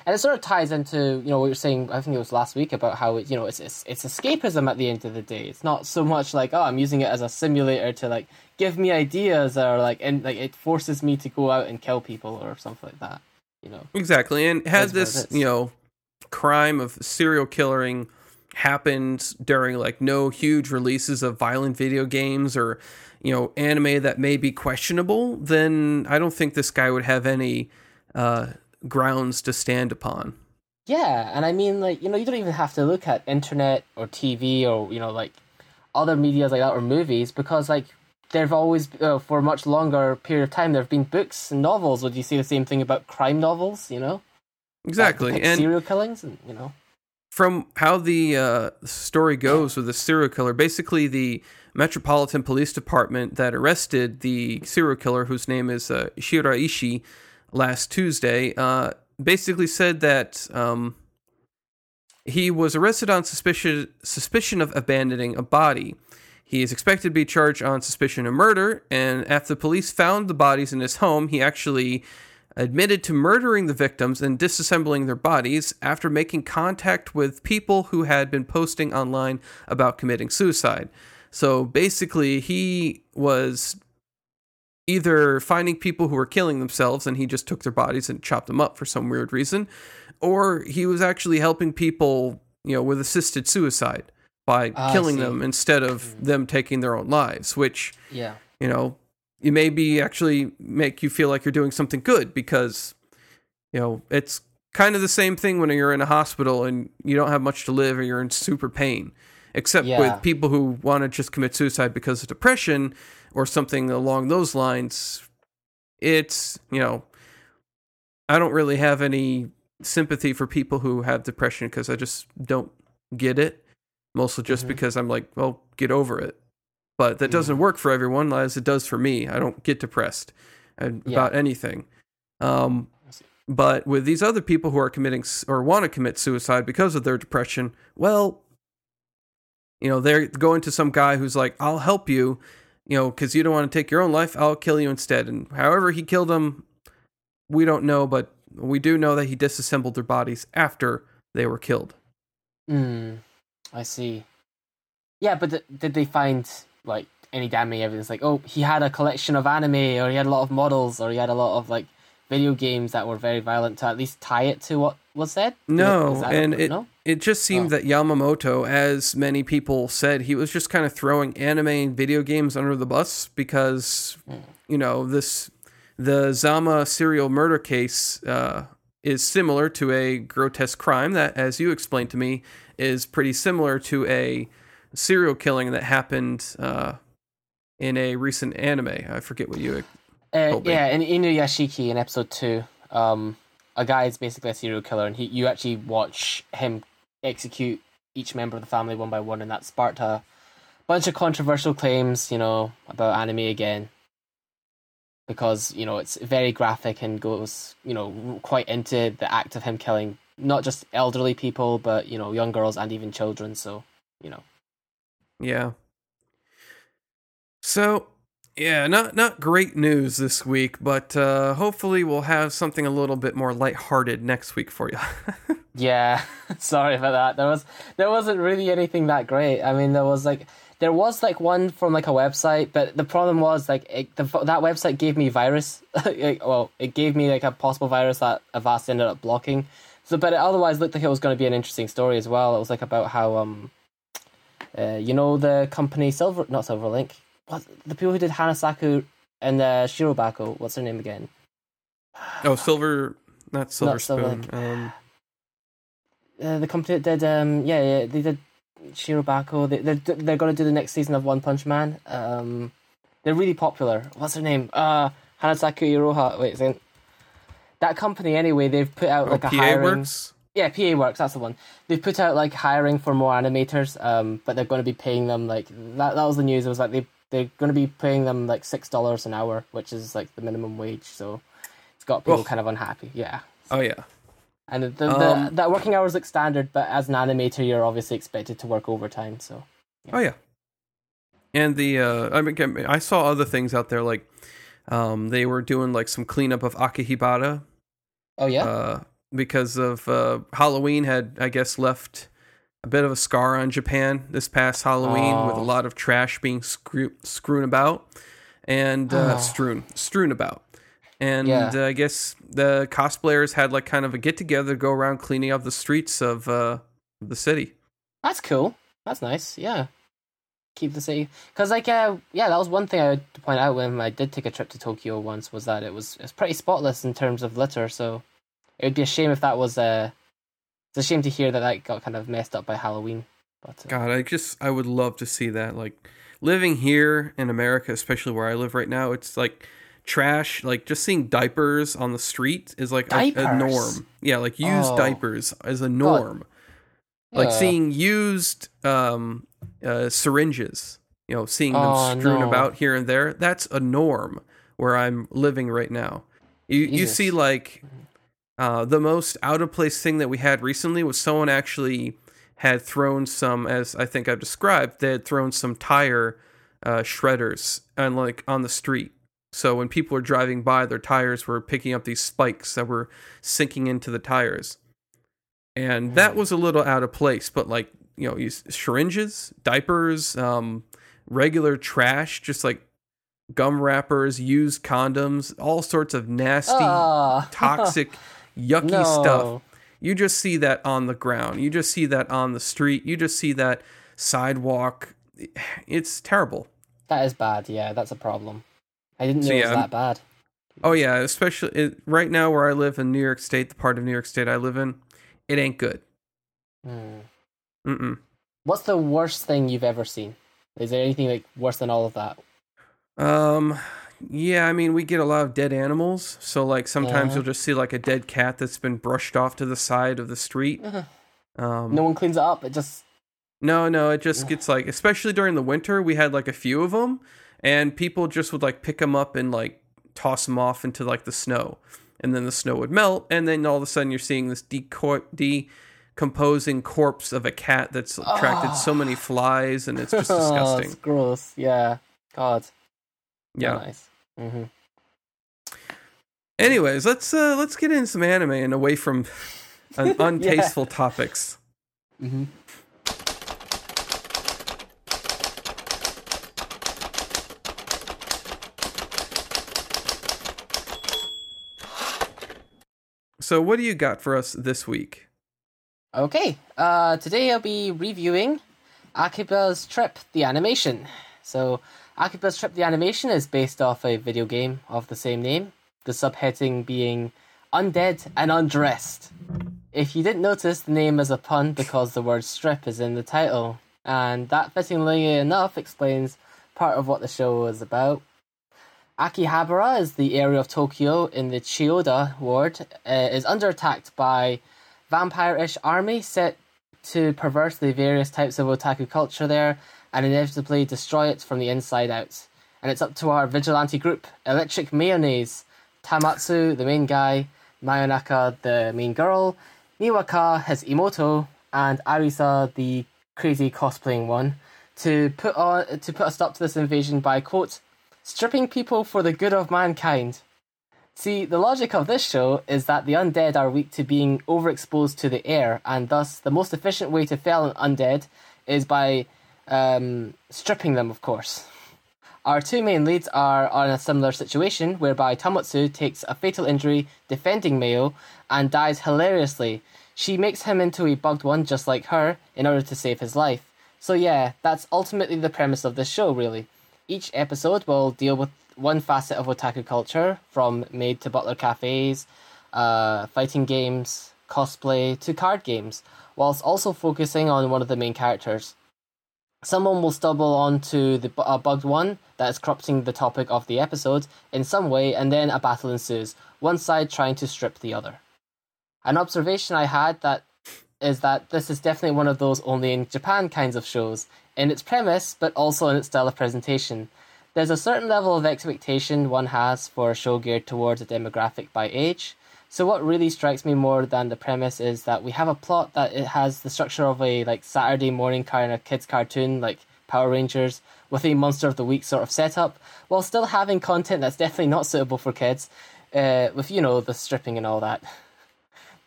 And it sort of ties into you know what you're saying. I think it was last week about how it, you know it's, it's it's escapism at the end of the day. It's not so much like oh I'm using it as a simulator to like give me ideas or like and like it forces me to go out and kill people or something like that. You know. Exactly. And had That's what it this, you know, crime of serial killing happened during like no huge releases of violent video games or, you know, anime that may be questionable, then I don't think this guy would have any uh, grounds to stand upon. Yeah, and I mean, like you know, you don't even have to look at internet or TV or you know, like other medias like that or movies because like there've always uh, for a much longer period of time there've been books and novels. Would you say the same thing about crime novels? You know, Exactly. And serial killings, and you know, from how the uh, story goes with the serial killer, basically the Metropolitan Police Department that arrested the serial killer, whose name is uh, Shiraishi, last Tuesday, uh, basically said that um, he was arrested on suspicion suspicion of abandoning a body. He is expected to be charged on suspicion of murder, and after the police found the bodies in his home, he actually admitted to murdering the victims and disassembling their bodies after making contact with people who had been posting online about committing suicide. So basically, he was either finding people who were killing themselves and he just took their bodies and chopped them up for some weird reason, or he was actually helping people, you know, with assisted suicide by ah, I killing them instead of hmm. them taking their own lives, which yeah, you know, it may be actually make you feel like you're doing something good because, you know, it's kind of the same thing when you're in a hospital and you don't have much to live or you're in super pain. Except Yeah. with people who want to just commit suicide because of depression or something along those lines, it's, you know, I don't really have any sympathy for people who have depression because I just don't get it. Mostly just Mhm. because I'm like, well, get over it. But that doesn't work for everyone, as it does for me. I don't get depressed and- Yeah. about anything. Um, but with these other people who are committing or want to commit suicide because of their depression, well, you know, they're going to some guy who's like, I'll help you, you know, because you don't want to take your own life, I'll kill you instead. And however he killed them, we don't know, but we do know that he disassembled their bodies after they were killed. mm, I see. Yeah, but th- did they find like any damning evidence? Like, oh, he had a collection of anime, or he had a lot of models, or he had a lot of like video games that were very violent to at least tie it to what was that? No, Is that- and it no? it just seemed Oh. that Yamamoto, as many people said, he was just kind of throwing anime and video games under the bus because Hmm. you know this the Zama serial murder case uh, is similar to a grotesque crime that, as you explained to me, is pretty similar to a serial killing that happened uh, in a recent anime. I forget what you. Uh, yeah, in Inuyashiki in episode two, um, a guy is basically a serial killer, and he you actually watch him execute each member of the family one by one, and that sparked a bunch of controversial claims, you know, about anime again, because you know it's very graphic and goes, you know, quite into the act of him killing not just elderly people, but you know, young girls and even children. So, you know, Yeah. So, yeah, not not great news this week, but uh, hopefully we'll have something a little bit more lighthearted next week for you. Yeah, sorry about that. There was there wasn't really anything that great. I mean, there was like there was like one from like a website, but the problem was like it, the, that website gave me virus. Well, it gave me like a possible virus that Avast ended up blocking. So, but it otherwise looked like it was going to be an interesting story as well. It was like about how um, uh, you know, the company Silver, not Silverlink, what the people who did Hanasaku and uh, Shirobako. What's her name again? oh, silver, not silver Not Silver spoon. Um, uh, the company that did um yeah, yeah they did Shirobako. They they're they're gonna do the next season of One Punch Man. Um, they're really popular. What's her name? Uh, Hanasaku Iroha. Wait a second. That company, anyway, they've put out Oh, like a PA hiring. works. Yeah, PA Works, that's the one. They've put out like hiring for more animators, um, but they're going to be paying them like that. That was the news. It was like they they're going to be paying them like six dollars an hour, which is like the minimum wage. So it's got people kind of unhappy. Yeah, Oh yeah. and the, the, Um, the that working hours look standard, but as an animator, you're obviously expected to work overtime. So Oh yeah. And the uh, I mean, I saw other things out there like um, they were doing like some cleanup of Akihabara oh yeah, uh, because of uh, Halloween had I guess left a bit of a scar on Japan this past Halloween with a Oh. lot of trash being screw- strewn about and uh, Oh. strewn strewn about. And Yeah. uh, I guess the cosplayers had like kind of a get together, go around cleaning up the streets of uh, the city. that's cool. That's nice. Yeah, keep the city because like uh, yeah, that was one thing I would point out when I did take a trip to Tokyo once was that it was it's pretty spotless in terms of litter. So it would be a shame if that was uh, it's a shame to hear that that got kind of messed up by Halloween. But uh, God, I just I would love to see that. Like living here in America, especially where I live right now, it's like trash. Like just seeing diapers on the street is like a, a norm. Yeah, like used Oh. diapers is a norm. Like yeah. seeing used um, uh, syringes, you know, seeing them Oh, strewn no. about here and there. That's a norm where I'm living right now. You you see like uh, the most out of place thing that we had recently was someone actually had thrown some, as I think I've described, they had thrown some tire uh, shredders on like on the street. So when people were driving by, their tires were picking up these spikes that were sinking into the tires, and that Mm. was a little out of place. But like you know, use syringes, diapers, um, regular trash, just like gum wrappers, used condoms, all sorts of nasty, Ah. toxic, yucky no. stuff. You just see that on the ground. You just see that on the street. You just see that sidewalk. It's terrible. That is bad. Yeah, that's a problem. I didn't know So, it was that bad. Oh yeah, especially it, right now where I live in New York State, the part of New York State I live in, it ain't good. Hmm. Mm-mm. What's the worst thing you've ever seen? Is there anything like worse than all of that? Um, yeah, I mean we get a lot of dead animals, so like sometimes Yeah. you'll just see like a dead cat that's been brushed off to the side of the street. Uh-huh. Um, No one cleans it up. It just No, no, it just gets like, especially during the winter, we had like a few of them, and people just would like pick them up and like toss them off into like the snow, and then the snow would melt, and then all of a sudden you're seeing this deco- decomposing corpse of a cat that's attracted so many flies, and it's just Oh, disgusting. it's gross. Yeah. God. Yeah. Nice. hmm Anyways, let's uh let's get in some anime and away from un- untasteful topics. Mm-hmm. So, what do you got for us this week? Okay. Uh, today I'll be reviewing Akiba's Trip, the animation. So, Akiba's Trip, the animation is based off a video game of the same name. The subheading being Undead and Undressed. If you didn't notice, the name is a pun because the word strip is in the title, and that fittingly enough explains part of what the show is about. Akihabara is the area of Tokyo in the Chiyoda ward, uh, is under attack by vampire-ish army set to perverse the various types of otaku culture there and inevitably destroy it from the inside out. And it's up to our vigilante group, Electric Mayonnaise, Tamotsu, the main guy, Mayonaka, the main girl, Niwaka, his Imoto, and Arisa, the crazy cosplaying one, to put on to put a stop to this invasion by quote stripping people for the good of mankind. See, the logic of this show is that the undead are weak to being overexposed to the air, and thus the most efficient way to fell an undead is by um, stripping them, of course. Our two main leads are on a similar situation, whereby Tamotsu takes a fatal injury defending Mayo and dies hilariously. She makes him into a bugged one just like her in order to save his life. So, yeah, that's ultimately the premise of this show, really. Each episode will deal with one facet of otaku culture, from maid to butler cafes, uh, fighting games, cosplay to card games, whilst also focusing on one of the main characters. Someone will stumble onto the a uh, bugged one that is corrupting the topic of the episode in some way, and then a battle ensues, one side trying to strip the other. An observation I had that is that this is definitely one of those only in Japan kinds of shows, in its premise, but also in its style of presentation. There's a certain level of expectation one has for a show geared towards a demographic by age, so what really strikes me more than the premise is that we have a plot that it has the structure of a like Saturday morning kind of kids cartoon like Power Rangers with a monster of the week sort of setup, while still having content that's definitely not suitable for kids, uh, with you know the stripping and all that.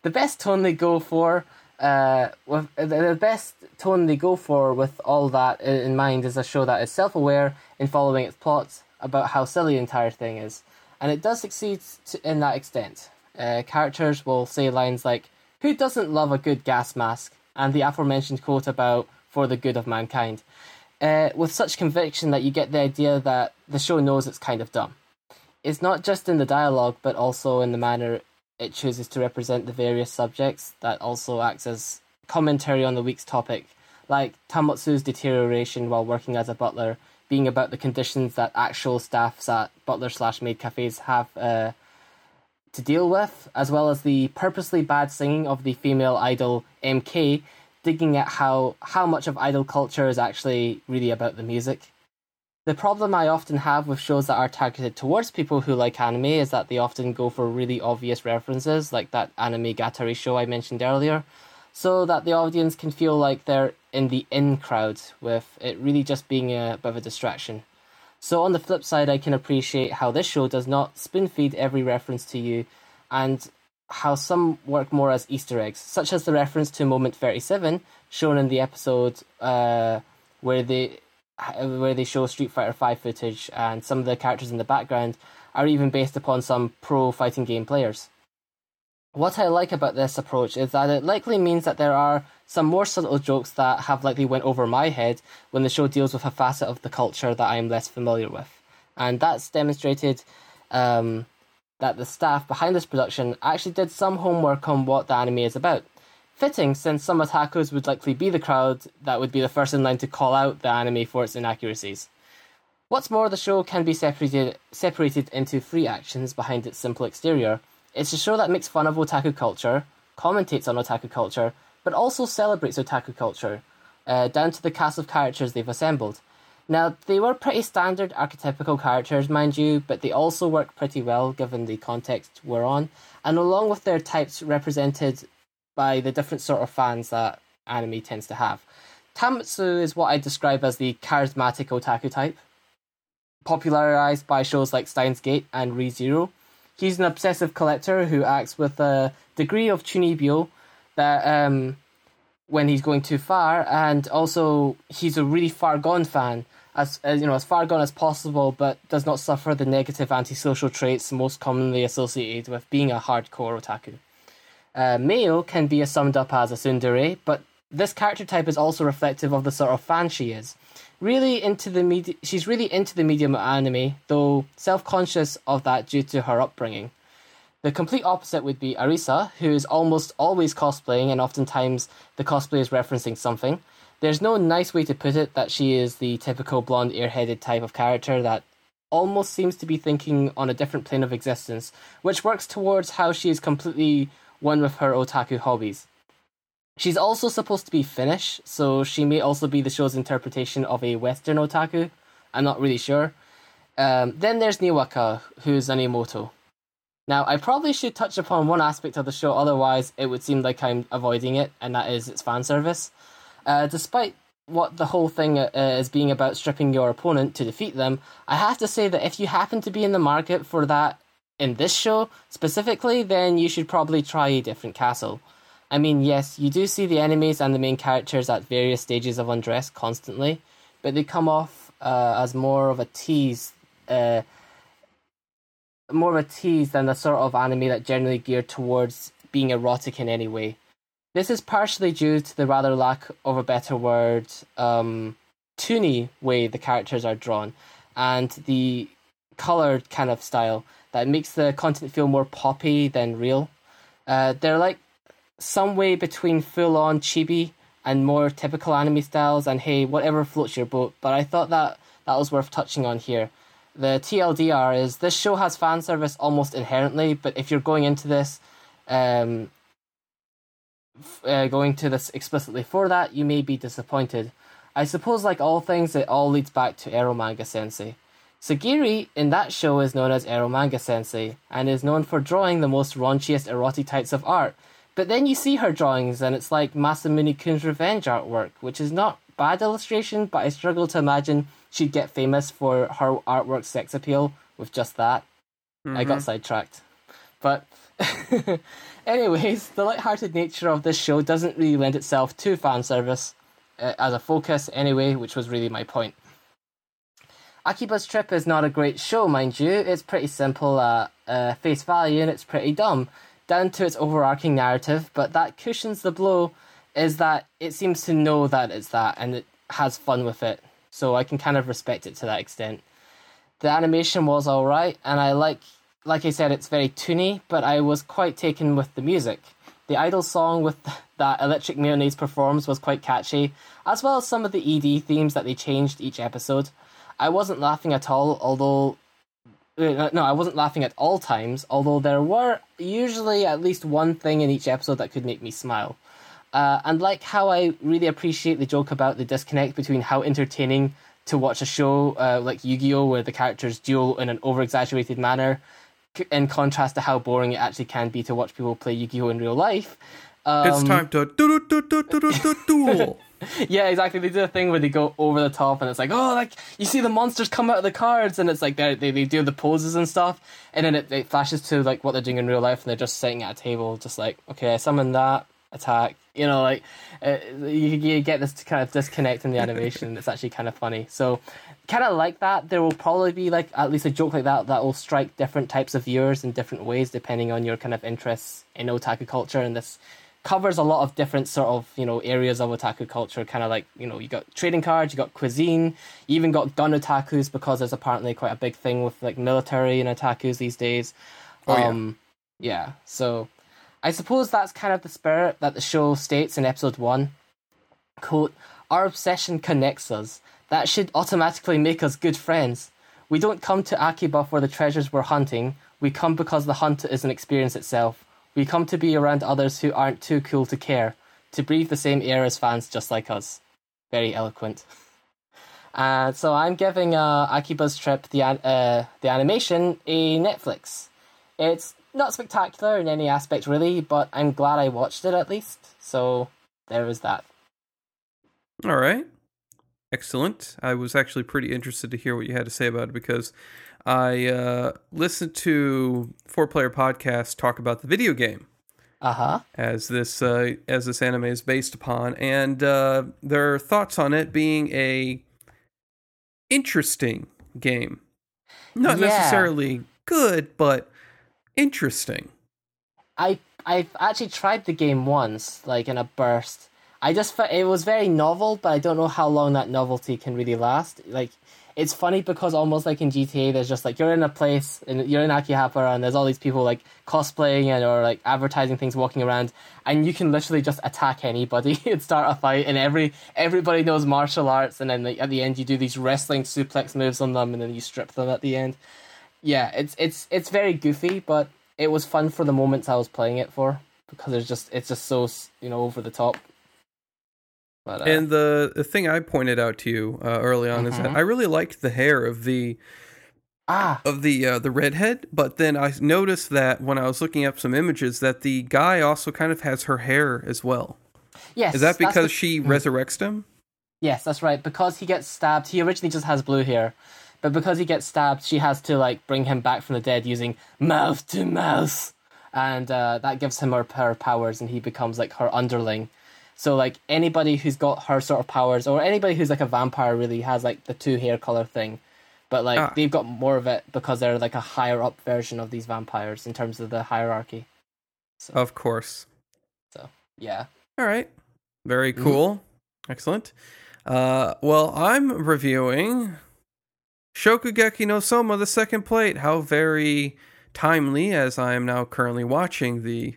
The best tone they go for, uh, with the best tone they go for with all that in mind is a show that is self-aware in following its plots about how silly the entire thing is, and it does succeed to, in that extent uh, characters will say lines like, Who doesn't love a good gas mask? and the aforementioned quote about, For the good of mankind. Uh, with such conviction that you get the idea that the show knows it's kind of dumb. It's not just in the dialogue, but also in the manner it chooses to represent the various subjects that also acts as commentary on the week's topic, like Tamotsu's deterioration while working as a butler, being about the conditions that actual staffs at butler slash maid cafes have uh, to deal with, as well as the purposely bad singing of the female idol MK, digging at how, how much of idol culture is actually really about the music. The problem I often have with shows that are targeted towards people who like anime is that they often go for really obvious references, like that Anime-Gataris show I mentioned earlier, so that the audience can feel like they're in the in crowd, with it really just being a bit of a distraction. So on the flip side, I can appreciate how this show does not spoon feed every reference to you, and how some work more as Easter eggs, such as the reference to moment thirty-seven shown in the episode uh, where they where they show Street Fighter Five footage, and some of the characters in the background are even based upon some pro fighting game players. What I like about this approach is that it likely means that there are some more subtle jokes that have likely went over my head when the show deals with a facet of the culture that I am less familiar with. And that's demonstrated um, that the staff behind this production actually did some homework on what the anime is about. Fitting, since some otakus would likely be the crowd that would be the first in line to call out the anime for its inaccuracies. What's more, the show can be separated separated into three actions behind its simple exterior, it's a show that makes fun of otaku culture, commentates on otaku culture, but also celebrates otaku culture, uh, down to the cast of characters they've assembled. Now, they were pretty standard archetypical characters, mind you, but they also work pretty well given the context we're on, and along with their types represented by the different sort of fans that anime tends to have. Tamotsu is what I describe as the charismatic otaku type, popularized by shows like Steins Gate and ReZero, He's an obsessive collector who acts with a degree of chunibyo that um, when he's going too far, and also he's a really far gone fan, as, as you know, as far gone as possible, but does not suffer the negative antisocial traits most commonly associated with being a hardcore otaku. Uh, Mayo can be summed up as a tsundere, but this character type is also reflective of the sort of fan she is really into the media. She's really into the medium of anime, though self-conscious of that due to her upbringing. The complete opposite would be Arisa, who is almost always cosplaying, and oftentimes the cosplay is referencing something. There's no nice way to put it that she is the typical blonde, airheaded type of character that almost seems to be thinking on a different plane of existence, which works towards how she is completely one with her otaku hobbies. She's also supposed to be Finnish, so she may also be the show's interpretation of a Western otaku. I'm not really sure. Um, then there's Niwaka, who's an imoto. Now, I probably should touch upon one aspect of the show, otherwise, it would seem like I'm avoiding it, and that is its fan service. Uh, despite what the whole thing uh, is being about stripping your opponent to defeat them, I have to say that if you happen to be in the market for that in this show specifically, then you should probably try a different castle. I mean, yes, you do see the enemies and the main characters at various stages of undress constantly, but they come off uh, as more of a tease, uh, more of a tease than the sort of anime that generally geared towards being erotic in any way. This is partially due to the rather lack of a better word, um, toony way the characters are drawn, and the colored kind of style that makes the content feel more poppy than real. Uh, they're like some way between full on chibi and more typical anime styles, and hey, whatever floats your boat. But I thought that that was worth touching on here. The TLDR is this show has fan service almost inherently, but if you're going into this, um, uh, going to this explicitly for that, you may be disappointed. I suppose, like all things, it all leads back to Ero Manga Sensei. Sagiri in that show is known as Ero Manga Sensei and is known for drawing the most raunchiest erotic types of art. But then you see her drawings and it's like Masamune Kun's revenge artwork, which is not bad illustration, but I struggle to imagine she'd get famous for her artwork sex appeal with just that. Mm-hmm. I got mm-hmm. sidetracked. But anyways, the light-hearted nature of this show doesn't really lend itself to fan service uh, as a focus anyway, which was really my point. Akiba's Trip is not a great show, mind you. It's pretty simple at uh, face value and it's pretty dumb, down to its overarching narrative, but that cushions the blow is that it seems to know that it's that and it has fun with it. So I can kind of respect it to that extent. The animation was alright, and I like, like I said, it's very toony, but I was quite taken with the music. The idol song with that Electric Mayonnaise performs was quite catchy, as well as some of the ED themes that they changed each episode. I wasn't laughing at all, although uh, no, I wasn't laughing at all times, although there were usually at least one thing in each episode that could make me smile. Uh, and like how I really appreciate the joke about the disconnect between how entertaining to watch a show uh, like Yu Gi Oh! where the characters duel in an over exaggerated manner, in contrast to how boring it actually can be to watch people play Yu Gi Oh! in real life. Um, it's time to duel. yeah, exactly. They do a thing where they go over the top, and it's like, oh, like you see the monsters come out of the cards, and it's like they they they do the poses and stuff, and then it, it flashes to like what they're doing in real life, and they're just sitting at a table, just like, okay, I summon that attack. You know, like uh, you, you get this kind of disconnect in the animation. it's actually kind of funny. So, kind of like that. There will probably be like at least a joke like that that will strike different types of viewers in different ways depending on your kind of interests in otaku culture. And this covers a lot of different sort of you know areas of otaku culture. Kind of like you know you got trading cards, you got cuisine, you even got gun otakus because there's apparently quite a big thing with like military and otakus these days. Oh, um, yeah. yeah. So I suppose that's kind of the spirit that the show states in episode one. Quote: Our obsession connects us. That should automatically make us good friends. We don't come to Akiba for the treasures we're hunting. We come because the hunt is an experience itself. We come to be around others who aren't too cool to care, to breathe the same air as fans just like us. Very eloquent. Uh, so I'm giving uh, Akiba's Trip, the, uh, the animation, a Netflix. It's not spectacular in any aspect, really, but I'm glad I watched it at least. So there is that. All right. Excellent. I was actually pretty interested to hear what you had to say about it because I uh, listened to four player podcast talk about the video game. Uh-huh. As this uh, as this anime is based upon, and uh, their thoughts on it being a interesting game, not yeah. necessarily good, but interesting. I I've actually tried the game once, like in a burst. I just it was very novel, but I don't know how long that novelty can really last. Like it's funny because almost like in GTA, there's just like you're in a place and you're in Akihabara and there's all these people like cosplaying and or like advertising things walking around, and you can literally just attack anybody and start a fight, and every everybody knows martial arts, and then like, at the end you do these wrestling suplex moves on them, and then you strip them at the end. Yeah, it's it's it's very goofy, but it was fun for the moments I was playing it for because it's just it's just so you know over the top. But, uh, and the, the thing I pointed out to you uh, early on is that mm-hmm. I really liked the hair of the ah of the uh, the redhead, but then I noticed that when I was looking up some images that the guy also kind of has her hair as well. Yes, is that because the, she mm. resurrects him? Yes, that's right. Because he gets stabbed, he originally just has blue hair, but because he gets stabbed, she has to like bring him back from the dead using mouth to mouth, and uh, that gives him her, her powers, and he becomes like her underling so like anybody who's got her sort of powers, or anybody who's like a vampire, really has like the two hair color thing. But like ah. they've got more of it because they're like a higher up version of these vampires in terms of the hierarchy. So, of course. So yeah. All right. Very mm-hmm. cool. Mm-hmm. Excellent. Uh, well, I'm reviewing Shokugeki no Soma, the second plate. How very timely, as I am now currently watching the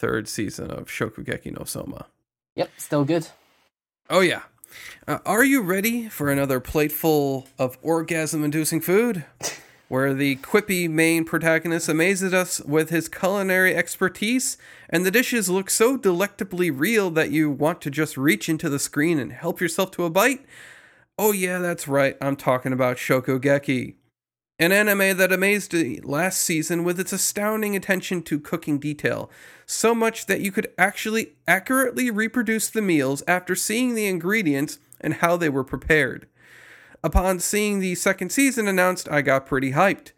third season of Shokugeki no Soma. Yep, still good. Oh, yeah. Uh, are you ready for another plateful of orgasm inducing food? Where the quippy main protagonist amazes us with his culinary expertise, and the dishes look so delectably real that you want to just reach into the screen and help yourself to a bite? Oh, yeah, that's right, I'm talking about Shokugeki. An anime that amazed me last season with its astounding attention to cooking detail, so much that you could actually accurately reproduce the meals after seeing the ingredients and how they were prepared. Upon seeing the second season announced, I got pretty hyped.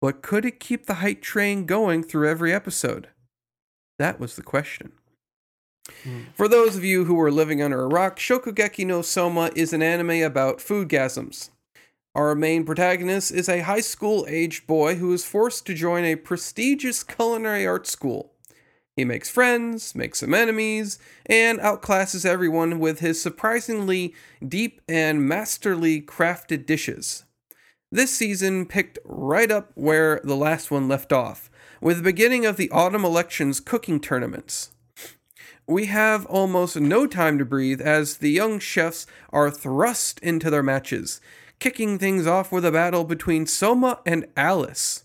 But could it keep the hype train going through every episode? That was the question. Mm. For those of you who are living under a rock, Shokugeki no Soma is an anime about food foodgasms. Our main protagonist is a high school aged boy who is forced to join a prestigious culinary arts school. He makes friends, makes some enemies, and outclasses everyone with his surprisingly deep and masterly crafted dishes. This season picked right up where the last one left off, with the beginning of the autumn elections cooking tournaments. We have almost no time to breathe as the young chefs are thrust into their matches, kicking things off with a battle between Soma and Alice.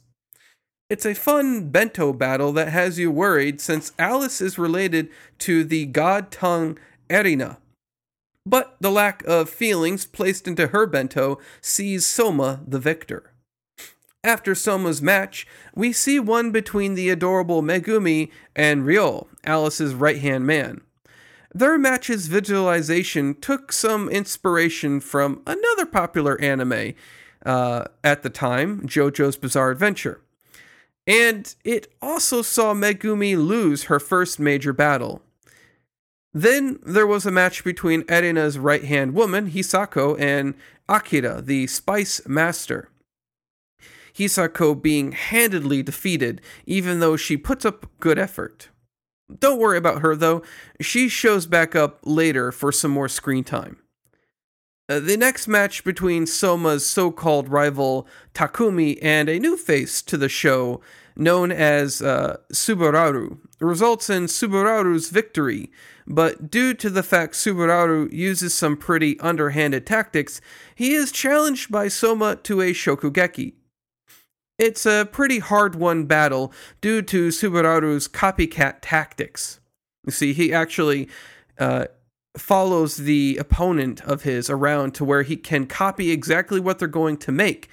It's a fun bento battle that has you worried since Alice is related to the god tongue Erina. But the lack of feelings placed into her bento sees Soma the victor. After Soma's match, we see one between the adorable Megumi and Ryo, Alice's right hand man. Their match's visualization took some inspiration from another popular anime uh, at the time, JoJo's Bizarre Adventure. And it also saw Megumi lose her first major battle. Then there was a match between Erina's right hand woman, Hisako, and Akira, the Spice Master. Hisako being handedly defeated, even though she puts up good effort. Don't worry about her though, she shows back up later for some more screen time. Uh, the next match between Soma's so called rival Takumi and a new face to the show, known as uh, Subaru, results in Subaru's victory, but due to the fact Subaru uses some pretty underhanded tactics, he is challenged by Soma to a Shokugeki. It's a pretty hard won battle due to Subaru's copycat tactics. You see, he actually uh, follows the opponent of his around to where he can copy exactly what they're going to make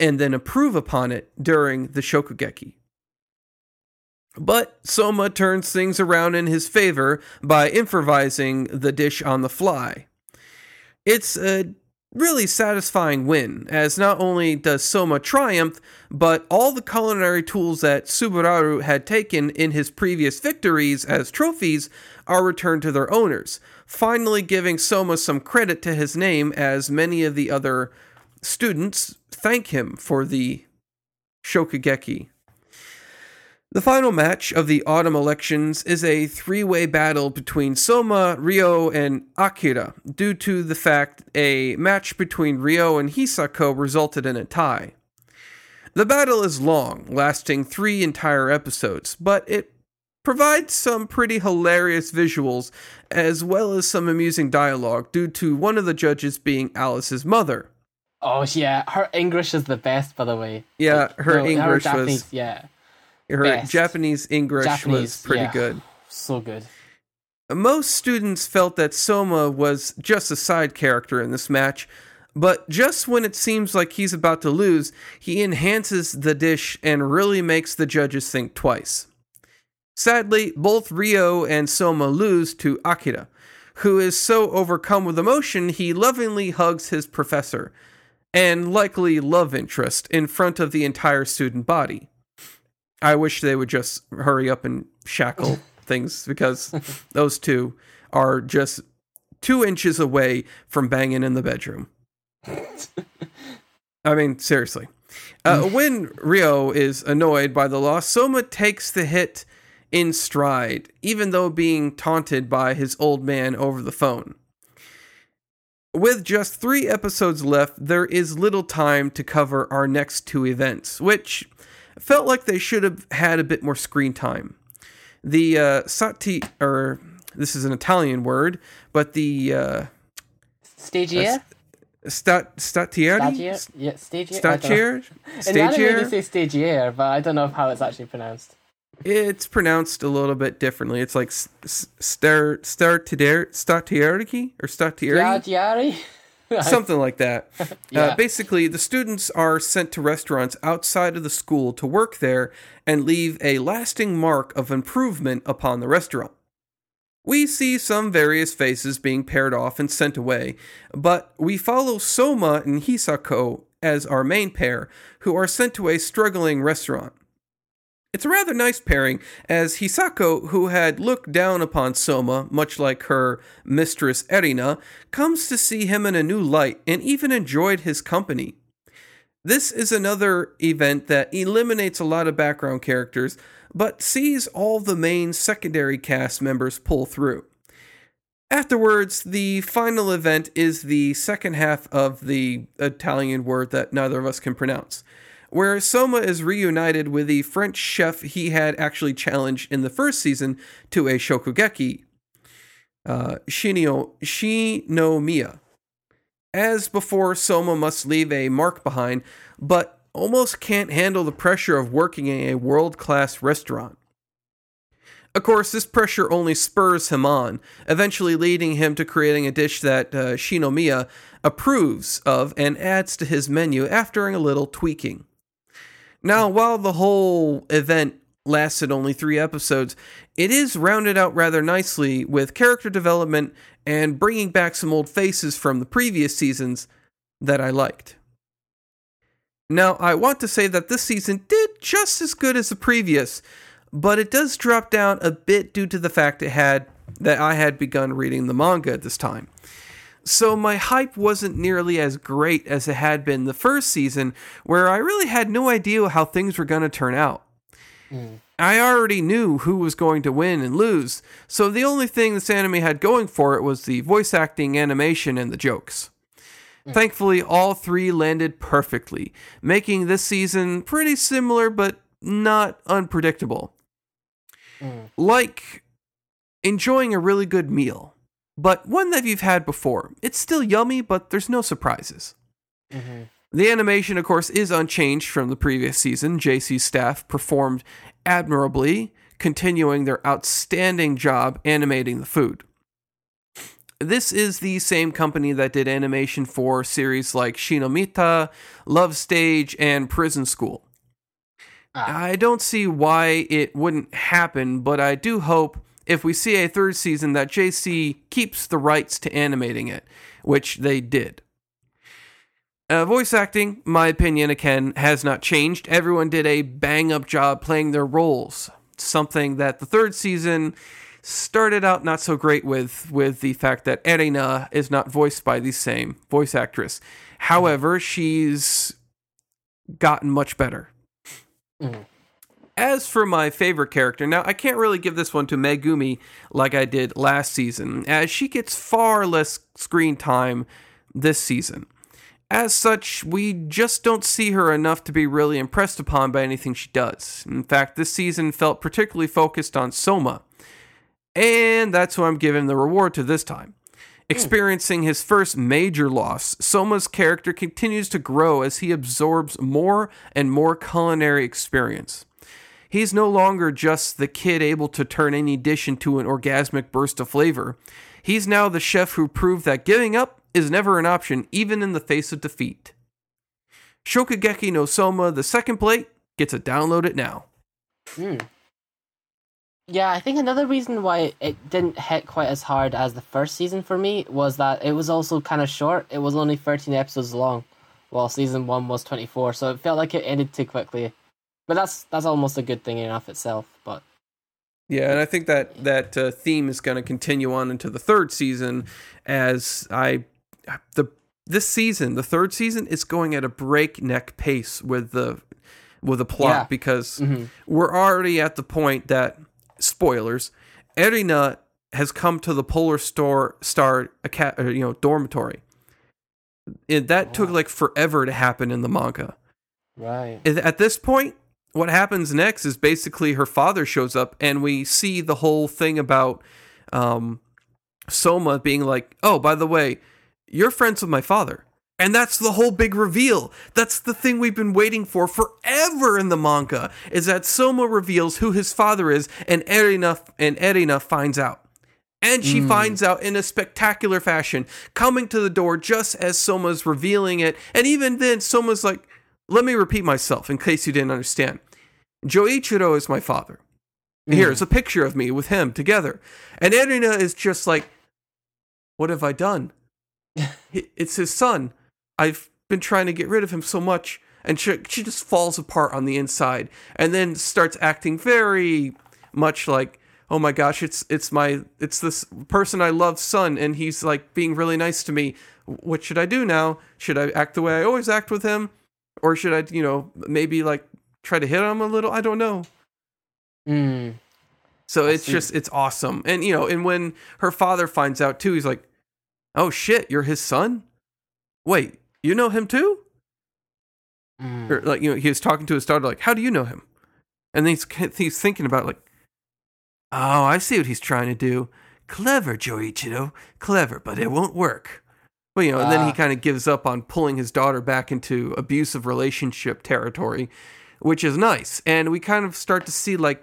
and then improve upon it during the Shokugeki. But Soma turns things around in his favor by improvising the dish on the fly. It's a really satisfying win, as not only does Soma triumph, but all the culinary tools that Subaru had taken in his previous victories as trophies are returned to their owners, finally giving Soma some credit to his name as many of the other students thank him for the Shokugeki. The final match of the autumn elections is a three way battle between Soma, Ryo, and Akira, due to the fact a match between Ryo and Hisako resulted in a tie. The battle is long, lasting three entire episodes, but it provides some pretty hilarious visuals as well as some amusing dialogue due to one of the judges being Alice's mother. Oh yeah, her English is the best, by the way. Yeah, her no, English her was yeah her Best. Japanese English Japanese, was pretty yeah. good. So good. Most students felt that Soma was just a side character in this match, but just when it seems like he's about to lose, he enhances the dish and really makes the judges think twice. Sadly, both Ryo and Soma lose to Akira, who is so overcome with emotion he lovingly hugs his professor, and likely love interest, in front of the entire student body. I wish they would just hurry up and shackle things because those two are just two inches away from banging in the bedroom. I mean, seriously. Uh, when Ryo is annoyed by the loss, Soma takes the hit in stride, even though being taunted by his old man over the phone. With just three episodes left, there is little time to cover our next two events, which felt like they should have had a bit more screen time. The uh, Sati or this is an Italian word, but the uh, Stagiaire? stat statieri Stagiaire? Yeah, stagiaire. I don't know. stagiaire In they say stagiaire, but I don't know how it's actually pronounced. It's pronounced a little bit differently. It's like s- s- star startier statieri or statieri. something like that. Yeah. uh, basically, the students are sent to restaurants outside of the school to work there and leave a lasting mark of improvement upon the restaurant. We see some various faces being paired off and sent away, but we follow Soma and Hisako as our main pair, who are sent to a struggling restaurant. It's a rather nice pairing, as Hisako, who had looked down upon Soma, much like her mistress Erina, comes to see him in a new light and even enjoyed his company. This is another event that eliminates a lot of background characters, but sees all the main secondary cast members pull through. Afterwards, the final event is the second half of the Italian word that neither of us can pronounce, where Soma is reunited with the French chef he had actually challenged in the first season to a shokugeki, uh, Shinio, Shinomiya. As before, Soma must leave a mark behind, but almost can't handle the pressure of working in a world class restaurant. Of course, this pressure only spurs him on, eventually leading him to creating a dish that uh, Shinomiya approves of and adds to his menu after a little tweaking. Now, while the whole event lasted only three episodes, it is rounded out rather nicely with character development and bringing back some old faces from the previous seasons that I liked. Now, I want to say that this season did just as good as the previous, but it does drop down a bit due to the fact it had that I had begun reading the manga at this time. So my hype wasn't nearly as great as it had been the first season, where I really had no idea how things were going to turn out. Mm. I already knew who was going to win and lose, so the only thing this anime had going for it was the voice acting, animation, and the jokes. Mm. Thankfully, all three landed perfectly, making this season pretty similar but not unpredictable. Mm. Like enjoying a really good meal, but one that you've had before. It's still yummy, but there's no surprises. Mm-hmm. The animation, of course, is unchanged from the previous season. JC's staff performed admirably, continuing their outstanding job animating the food. This is the same company that did animation for series like Shinomita, Love Stage, and Prison School. Ah. I don't see why it wouldn't happen, but I do hope if we see a third season that JC keeps the rights to animating it, which they did. Uh, voice acting, my opinion, again, has not changed. Everyone did a bang up job playing their roles. Something that the third season started out not so great with, with the fact that Erina is not voiced by the same voice actress. However, she's gotten much better. As for my favorite character, now I can't really give this one to Megumi like I did last season, as she gets far less screen time this season. As such, we just don't see her enough to be really impressed upon by anything she does. In fact, this season felt particularly focused on Soma. And that's who I'm giving the reward to this time. Hmm. Experiencing his first major loss, Soma's character continues to grow as he absorbs more and more culinary experience. He's no longer just the kid able to turn any dish into an orgasmic burst of flavor. He's now the chef who proved that giving up is never an option, even in the face of defeat. Shokugeki no Soma, the second plate, gets a download it now. Hmm. Yeah, I think another reason why it didn't hit quite as hard as the first season for me was that it was also kind of short. It was only 13 episodes long, while season 1 was 24, so it felt like it ended too quickly. But that's that's almost a good thing in and of itself, but Yeah, and I think that that uh, theme is going to continue on into the third season as I the this season, the third season is going at a breakneck pace with the with the plot Yeah. because we're already at the point that spoilers, Erina has come to the Polar Star Star you know dormitory. And that took like forever to happen in the manga. right. At this point, what happens next is basically her father shows up, and we see the whole thing about um, Soma being like, "Oh, by the way, you're friends with my father." And that's the whole big reveal. That's the thing we've been waiting for forever in the manga is that Soma reveals who his father is and Erina and Erina finds out. And she finds out in a spectacular fashion, coming to the door just as Soma's revealing it. And even then, Soma's like, let me repeat myself in case you didn't understand. Joichiro is my father. Here's mm. a picture of me with him together. And Erina is just like, what have I done? It's his son. I've been trying to get rid of him so much. And she, she just falls apart on the inside and then starts acting very much like, oh my gosh, it's it's my it's this person I love son, and he's like being really nice to me. What should I do now? Should I act the way I always act with him? Or should I, you know, maybe like try to hit him a little? I don't know. Mm. So I it's see. just it's awesome. And you know, and when her father finds out too, he's like, "Oh shit, you're his son? Wait, you know him too?" Mm. Or like you know, he was talking to his daughter like, "How do you know him?" And then he's he's thinking about like, "Oh, I see what he's trying to do. Clever, Joichiro, clever, but it won't work." Well, you know, and then he Ah. kind of gives up on pulling his daughter back into abusive relationship territory, which is nice. And we kind of start to see like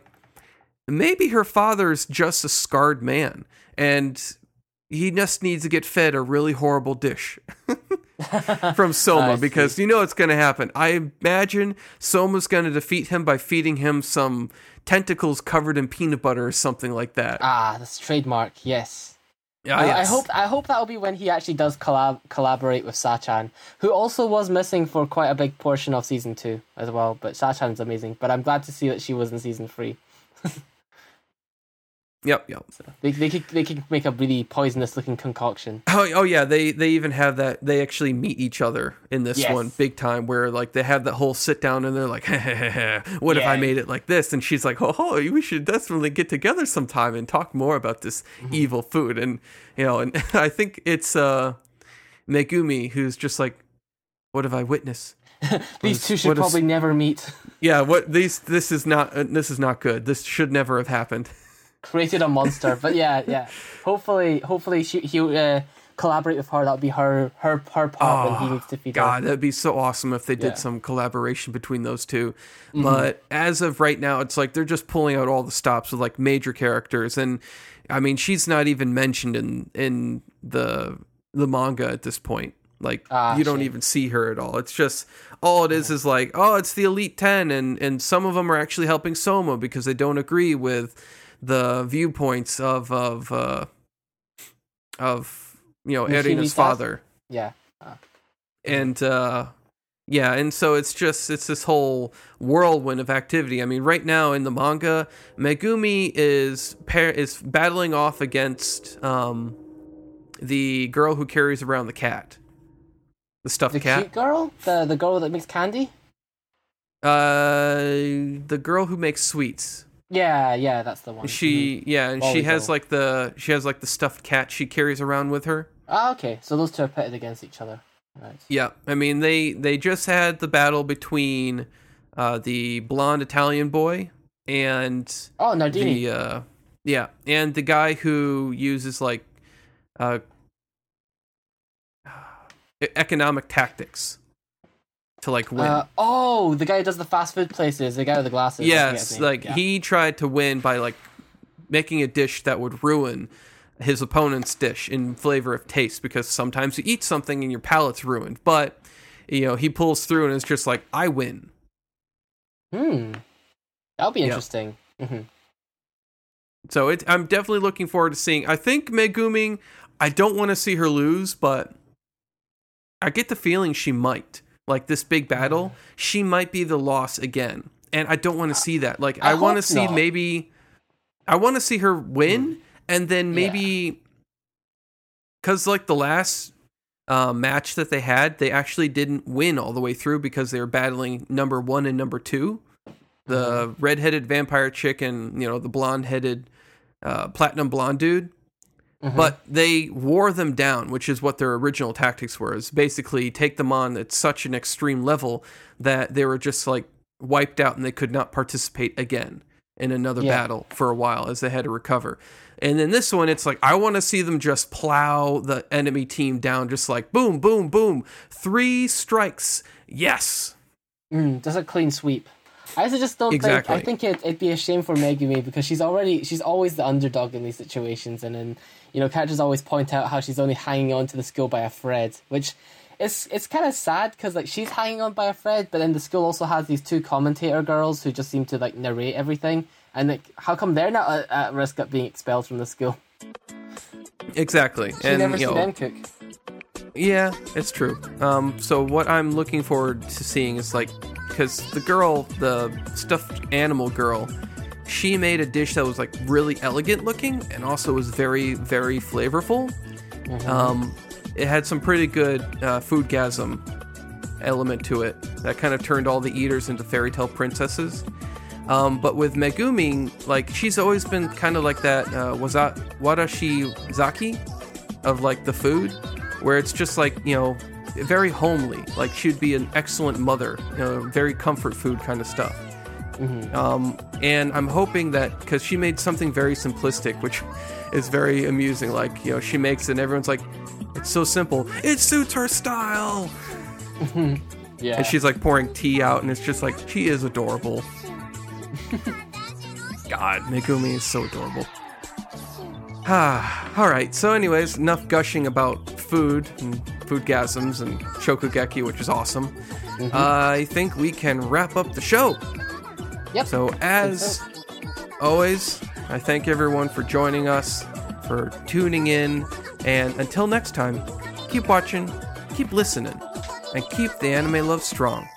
maybe her father's just a scarred man and he just needs to get fed a really horrible dish from Soma because you know it's going to happen. I imagine Soma's going to defeat him by feeding him some tentacles covered in peanut butter or something like that. ah, that's trademark. Yes. Ah, I, I hope I hope that'll be when he actually does collab collaborate with Sachan, who also was missing for quite a big portion of season two as well. But Sachan's amazing. But I'm glad to see that she was in season three. Yep, yep. They they could they could make a really poisonous looking concoction. Oh, oh yeah, they they even have that. They actually meet each other in this Yes. one big time, where like they have that whole sit down and they're like, "What if I made it like this?" And she's like, "Oh, oh, we should definitely get together sometime and talk more about this Mm-hmm. evil food." And you know, and I think it's uh Megumi who's just like, "What have I witnessed?" These is- two should what is- probably never meet. Yeah, what these this is not uh, this is not good. This should never have happened. Created a monster, but yeah, yeah. Hopefully, hopefully she he'll uh, collaborate with her. That'll be her her her part when he needs to feed her. Oh, God, that'd be so awesome if they did Yeah. Mm-hmm. some collaboration between those 2 But as of right now, it's like they're just pulling out all the stops with like major characters, and I mean, she's not even mentioned in in the the manga at this point. Like Ah, you don't shame. even see her at all. It's just all it is is like, oh, it's the elite ten, and and some of them are actually helping Soma because they don't agree with the viewpoints of of uh, of you know Erina's father. Yeah. and uh yeah and so it's just it's this whole whirlwind of activity. I mean right now in the manga megumi is pair is battling off against um the girl who carries around the cat. The stuffed The cat? cute girl, the the girl that makes candy. uh the girl who makes sweets Yeah, yeah, that's the one. she yeah and she has like the she has like the stuffed cat she carries around with her Ah, okay. So those two are pitted against each other. Right. Yeah, I mean they they just had the battle between uh, the blonde Italian boy and Oh, Aldini. the uh, yeah, and the guy who uses like uh, economic tactics to like win. Uh, oh, the guy who does the fast food places, the guy with the glasses. I forget his yes, like Yeah. he tried to win by like making a dish that would ruin his opponent's dish in flavor of taste because sometimes you eat something and your palate's ruined, but you know he pulls through and it's just like I win. Hmm. That'll be interesting. hmm So it, I'm definitely looking forward to seeing. I think Megumi. I don't want to see her lose, but I get the feeling she might. Like this big battle, she might be the loss again, and I don't want to see that. Like I I, want to see not. maybe. I want to see her win, and then maybe. Because like the last uh, match that they had, they actually didn't win all the way through because they were battling number one and number two the redheaded vampire chick and you know the blonde-headed uh, platinum blonde dude. Mhm. But they wore them down, which is what their original tactics were. Is basically take them on at such an extreme level that they were just like wiped out and they could not participate again in another Yeah. battle for a while as they had to recover. And then this one, it's like I want to see them just plow the enemy team down, just like boom, boom, boom, three strikes, yes. Mm, just a clean sweep. I just don't Exactly. think. I think it, it'd be a shame for Megumi because she's already she's always the underdog in these situations, and then you know characters always point out how she's only hanging on to the school by a thread, which it's it's kind of sad because like she's hanging on by a thread, but then the school also has these two commentator girls who just seem to like narrate everything, and like how come they're not at, at risk of being expelled from the school? Exactly. You and never you know, them cook. Yeah, it's true. Um, so what I'm looking forward to seeing is like, because the girl, the stuffed animal girl, she made a dish that was like really elegant looking and also was very, very flavorful. Um, it had some pretty good uh, foodgasm element to it that kind of turned all the eaters into fairy tale princesses. Um, but with Megumi, like she's always been kind of like that uh, waza- zaki of like the food, where it's just like you know very homely. Like she'd be an excellent mother, you know, very comfort food kind of stuff. Um, and I'm hoping that because she made something very simplistic, which is very amusing. Like you know, she makes it, and everyone's like, "It's so simple. It suits her style." Yeah, And she's like pouring tea out, and it's just like she is adorable. God, Megumi is so adorable. Ah, all right. So, anyways, enough gushing about food and foodgasms and shokugeki, which is awesome. I think we can wrap up the show. Yep. So, as always, I thank everyone for joining us, for tuning in, and until next time, keep watching, keep listening, and keep the anime love strong.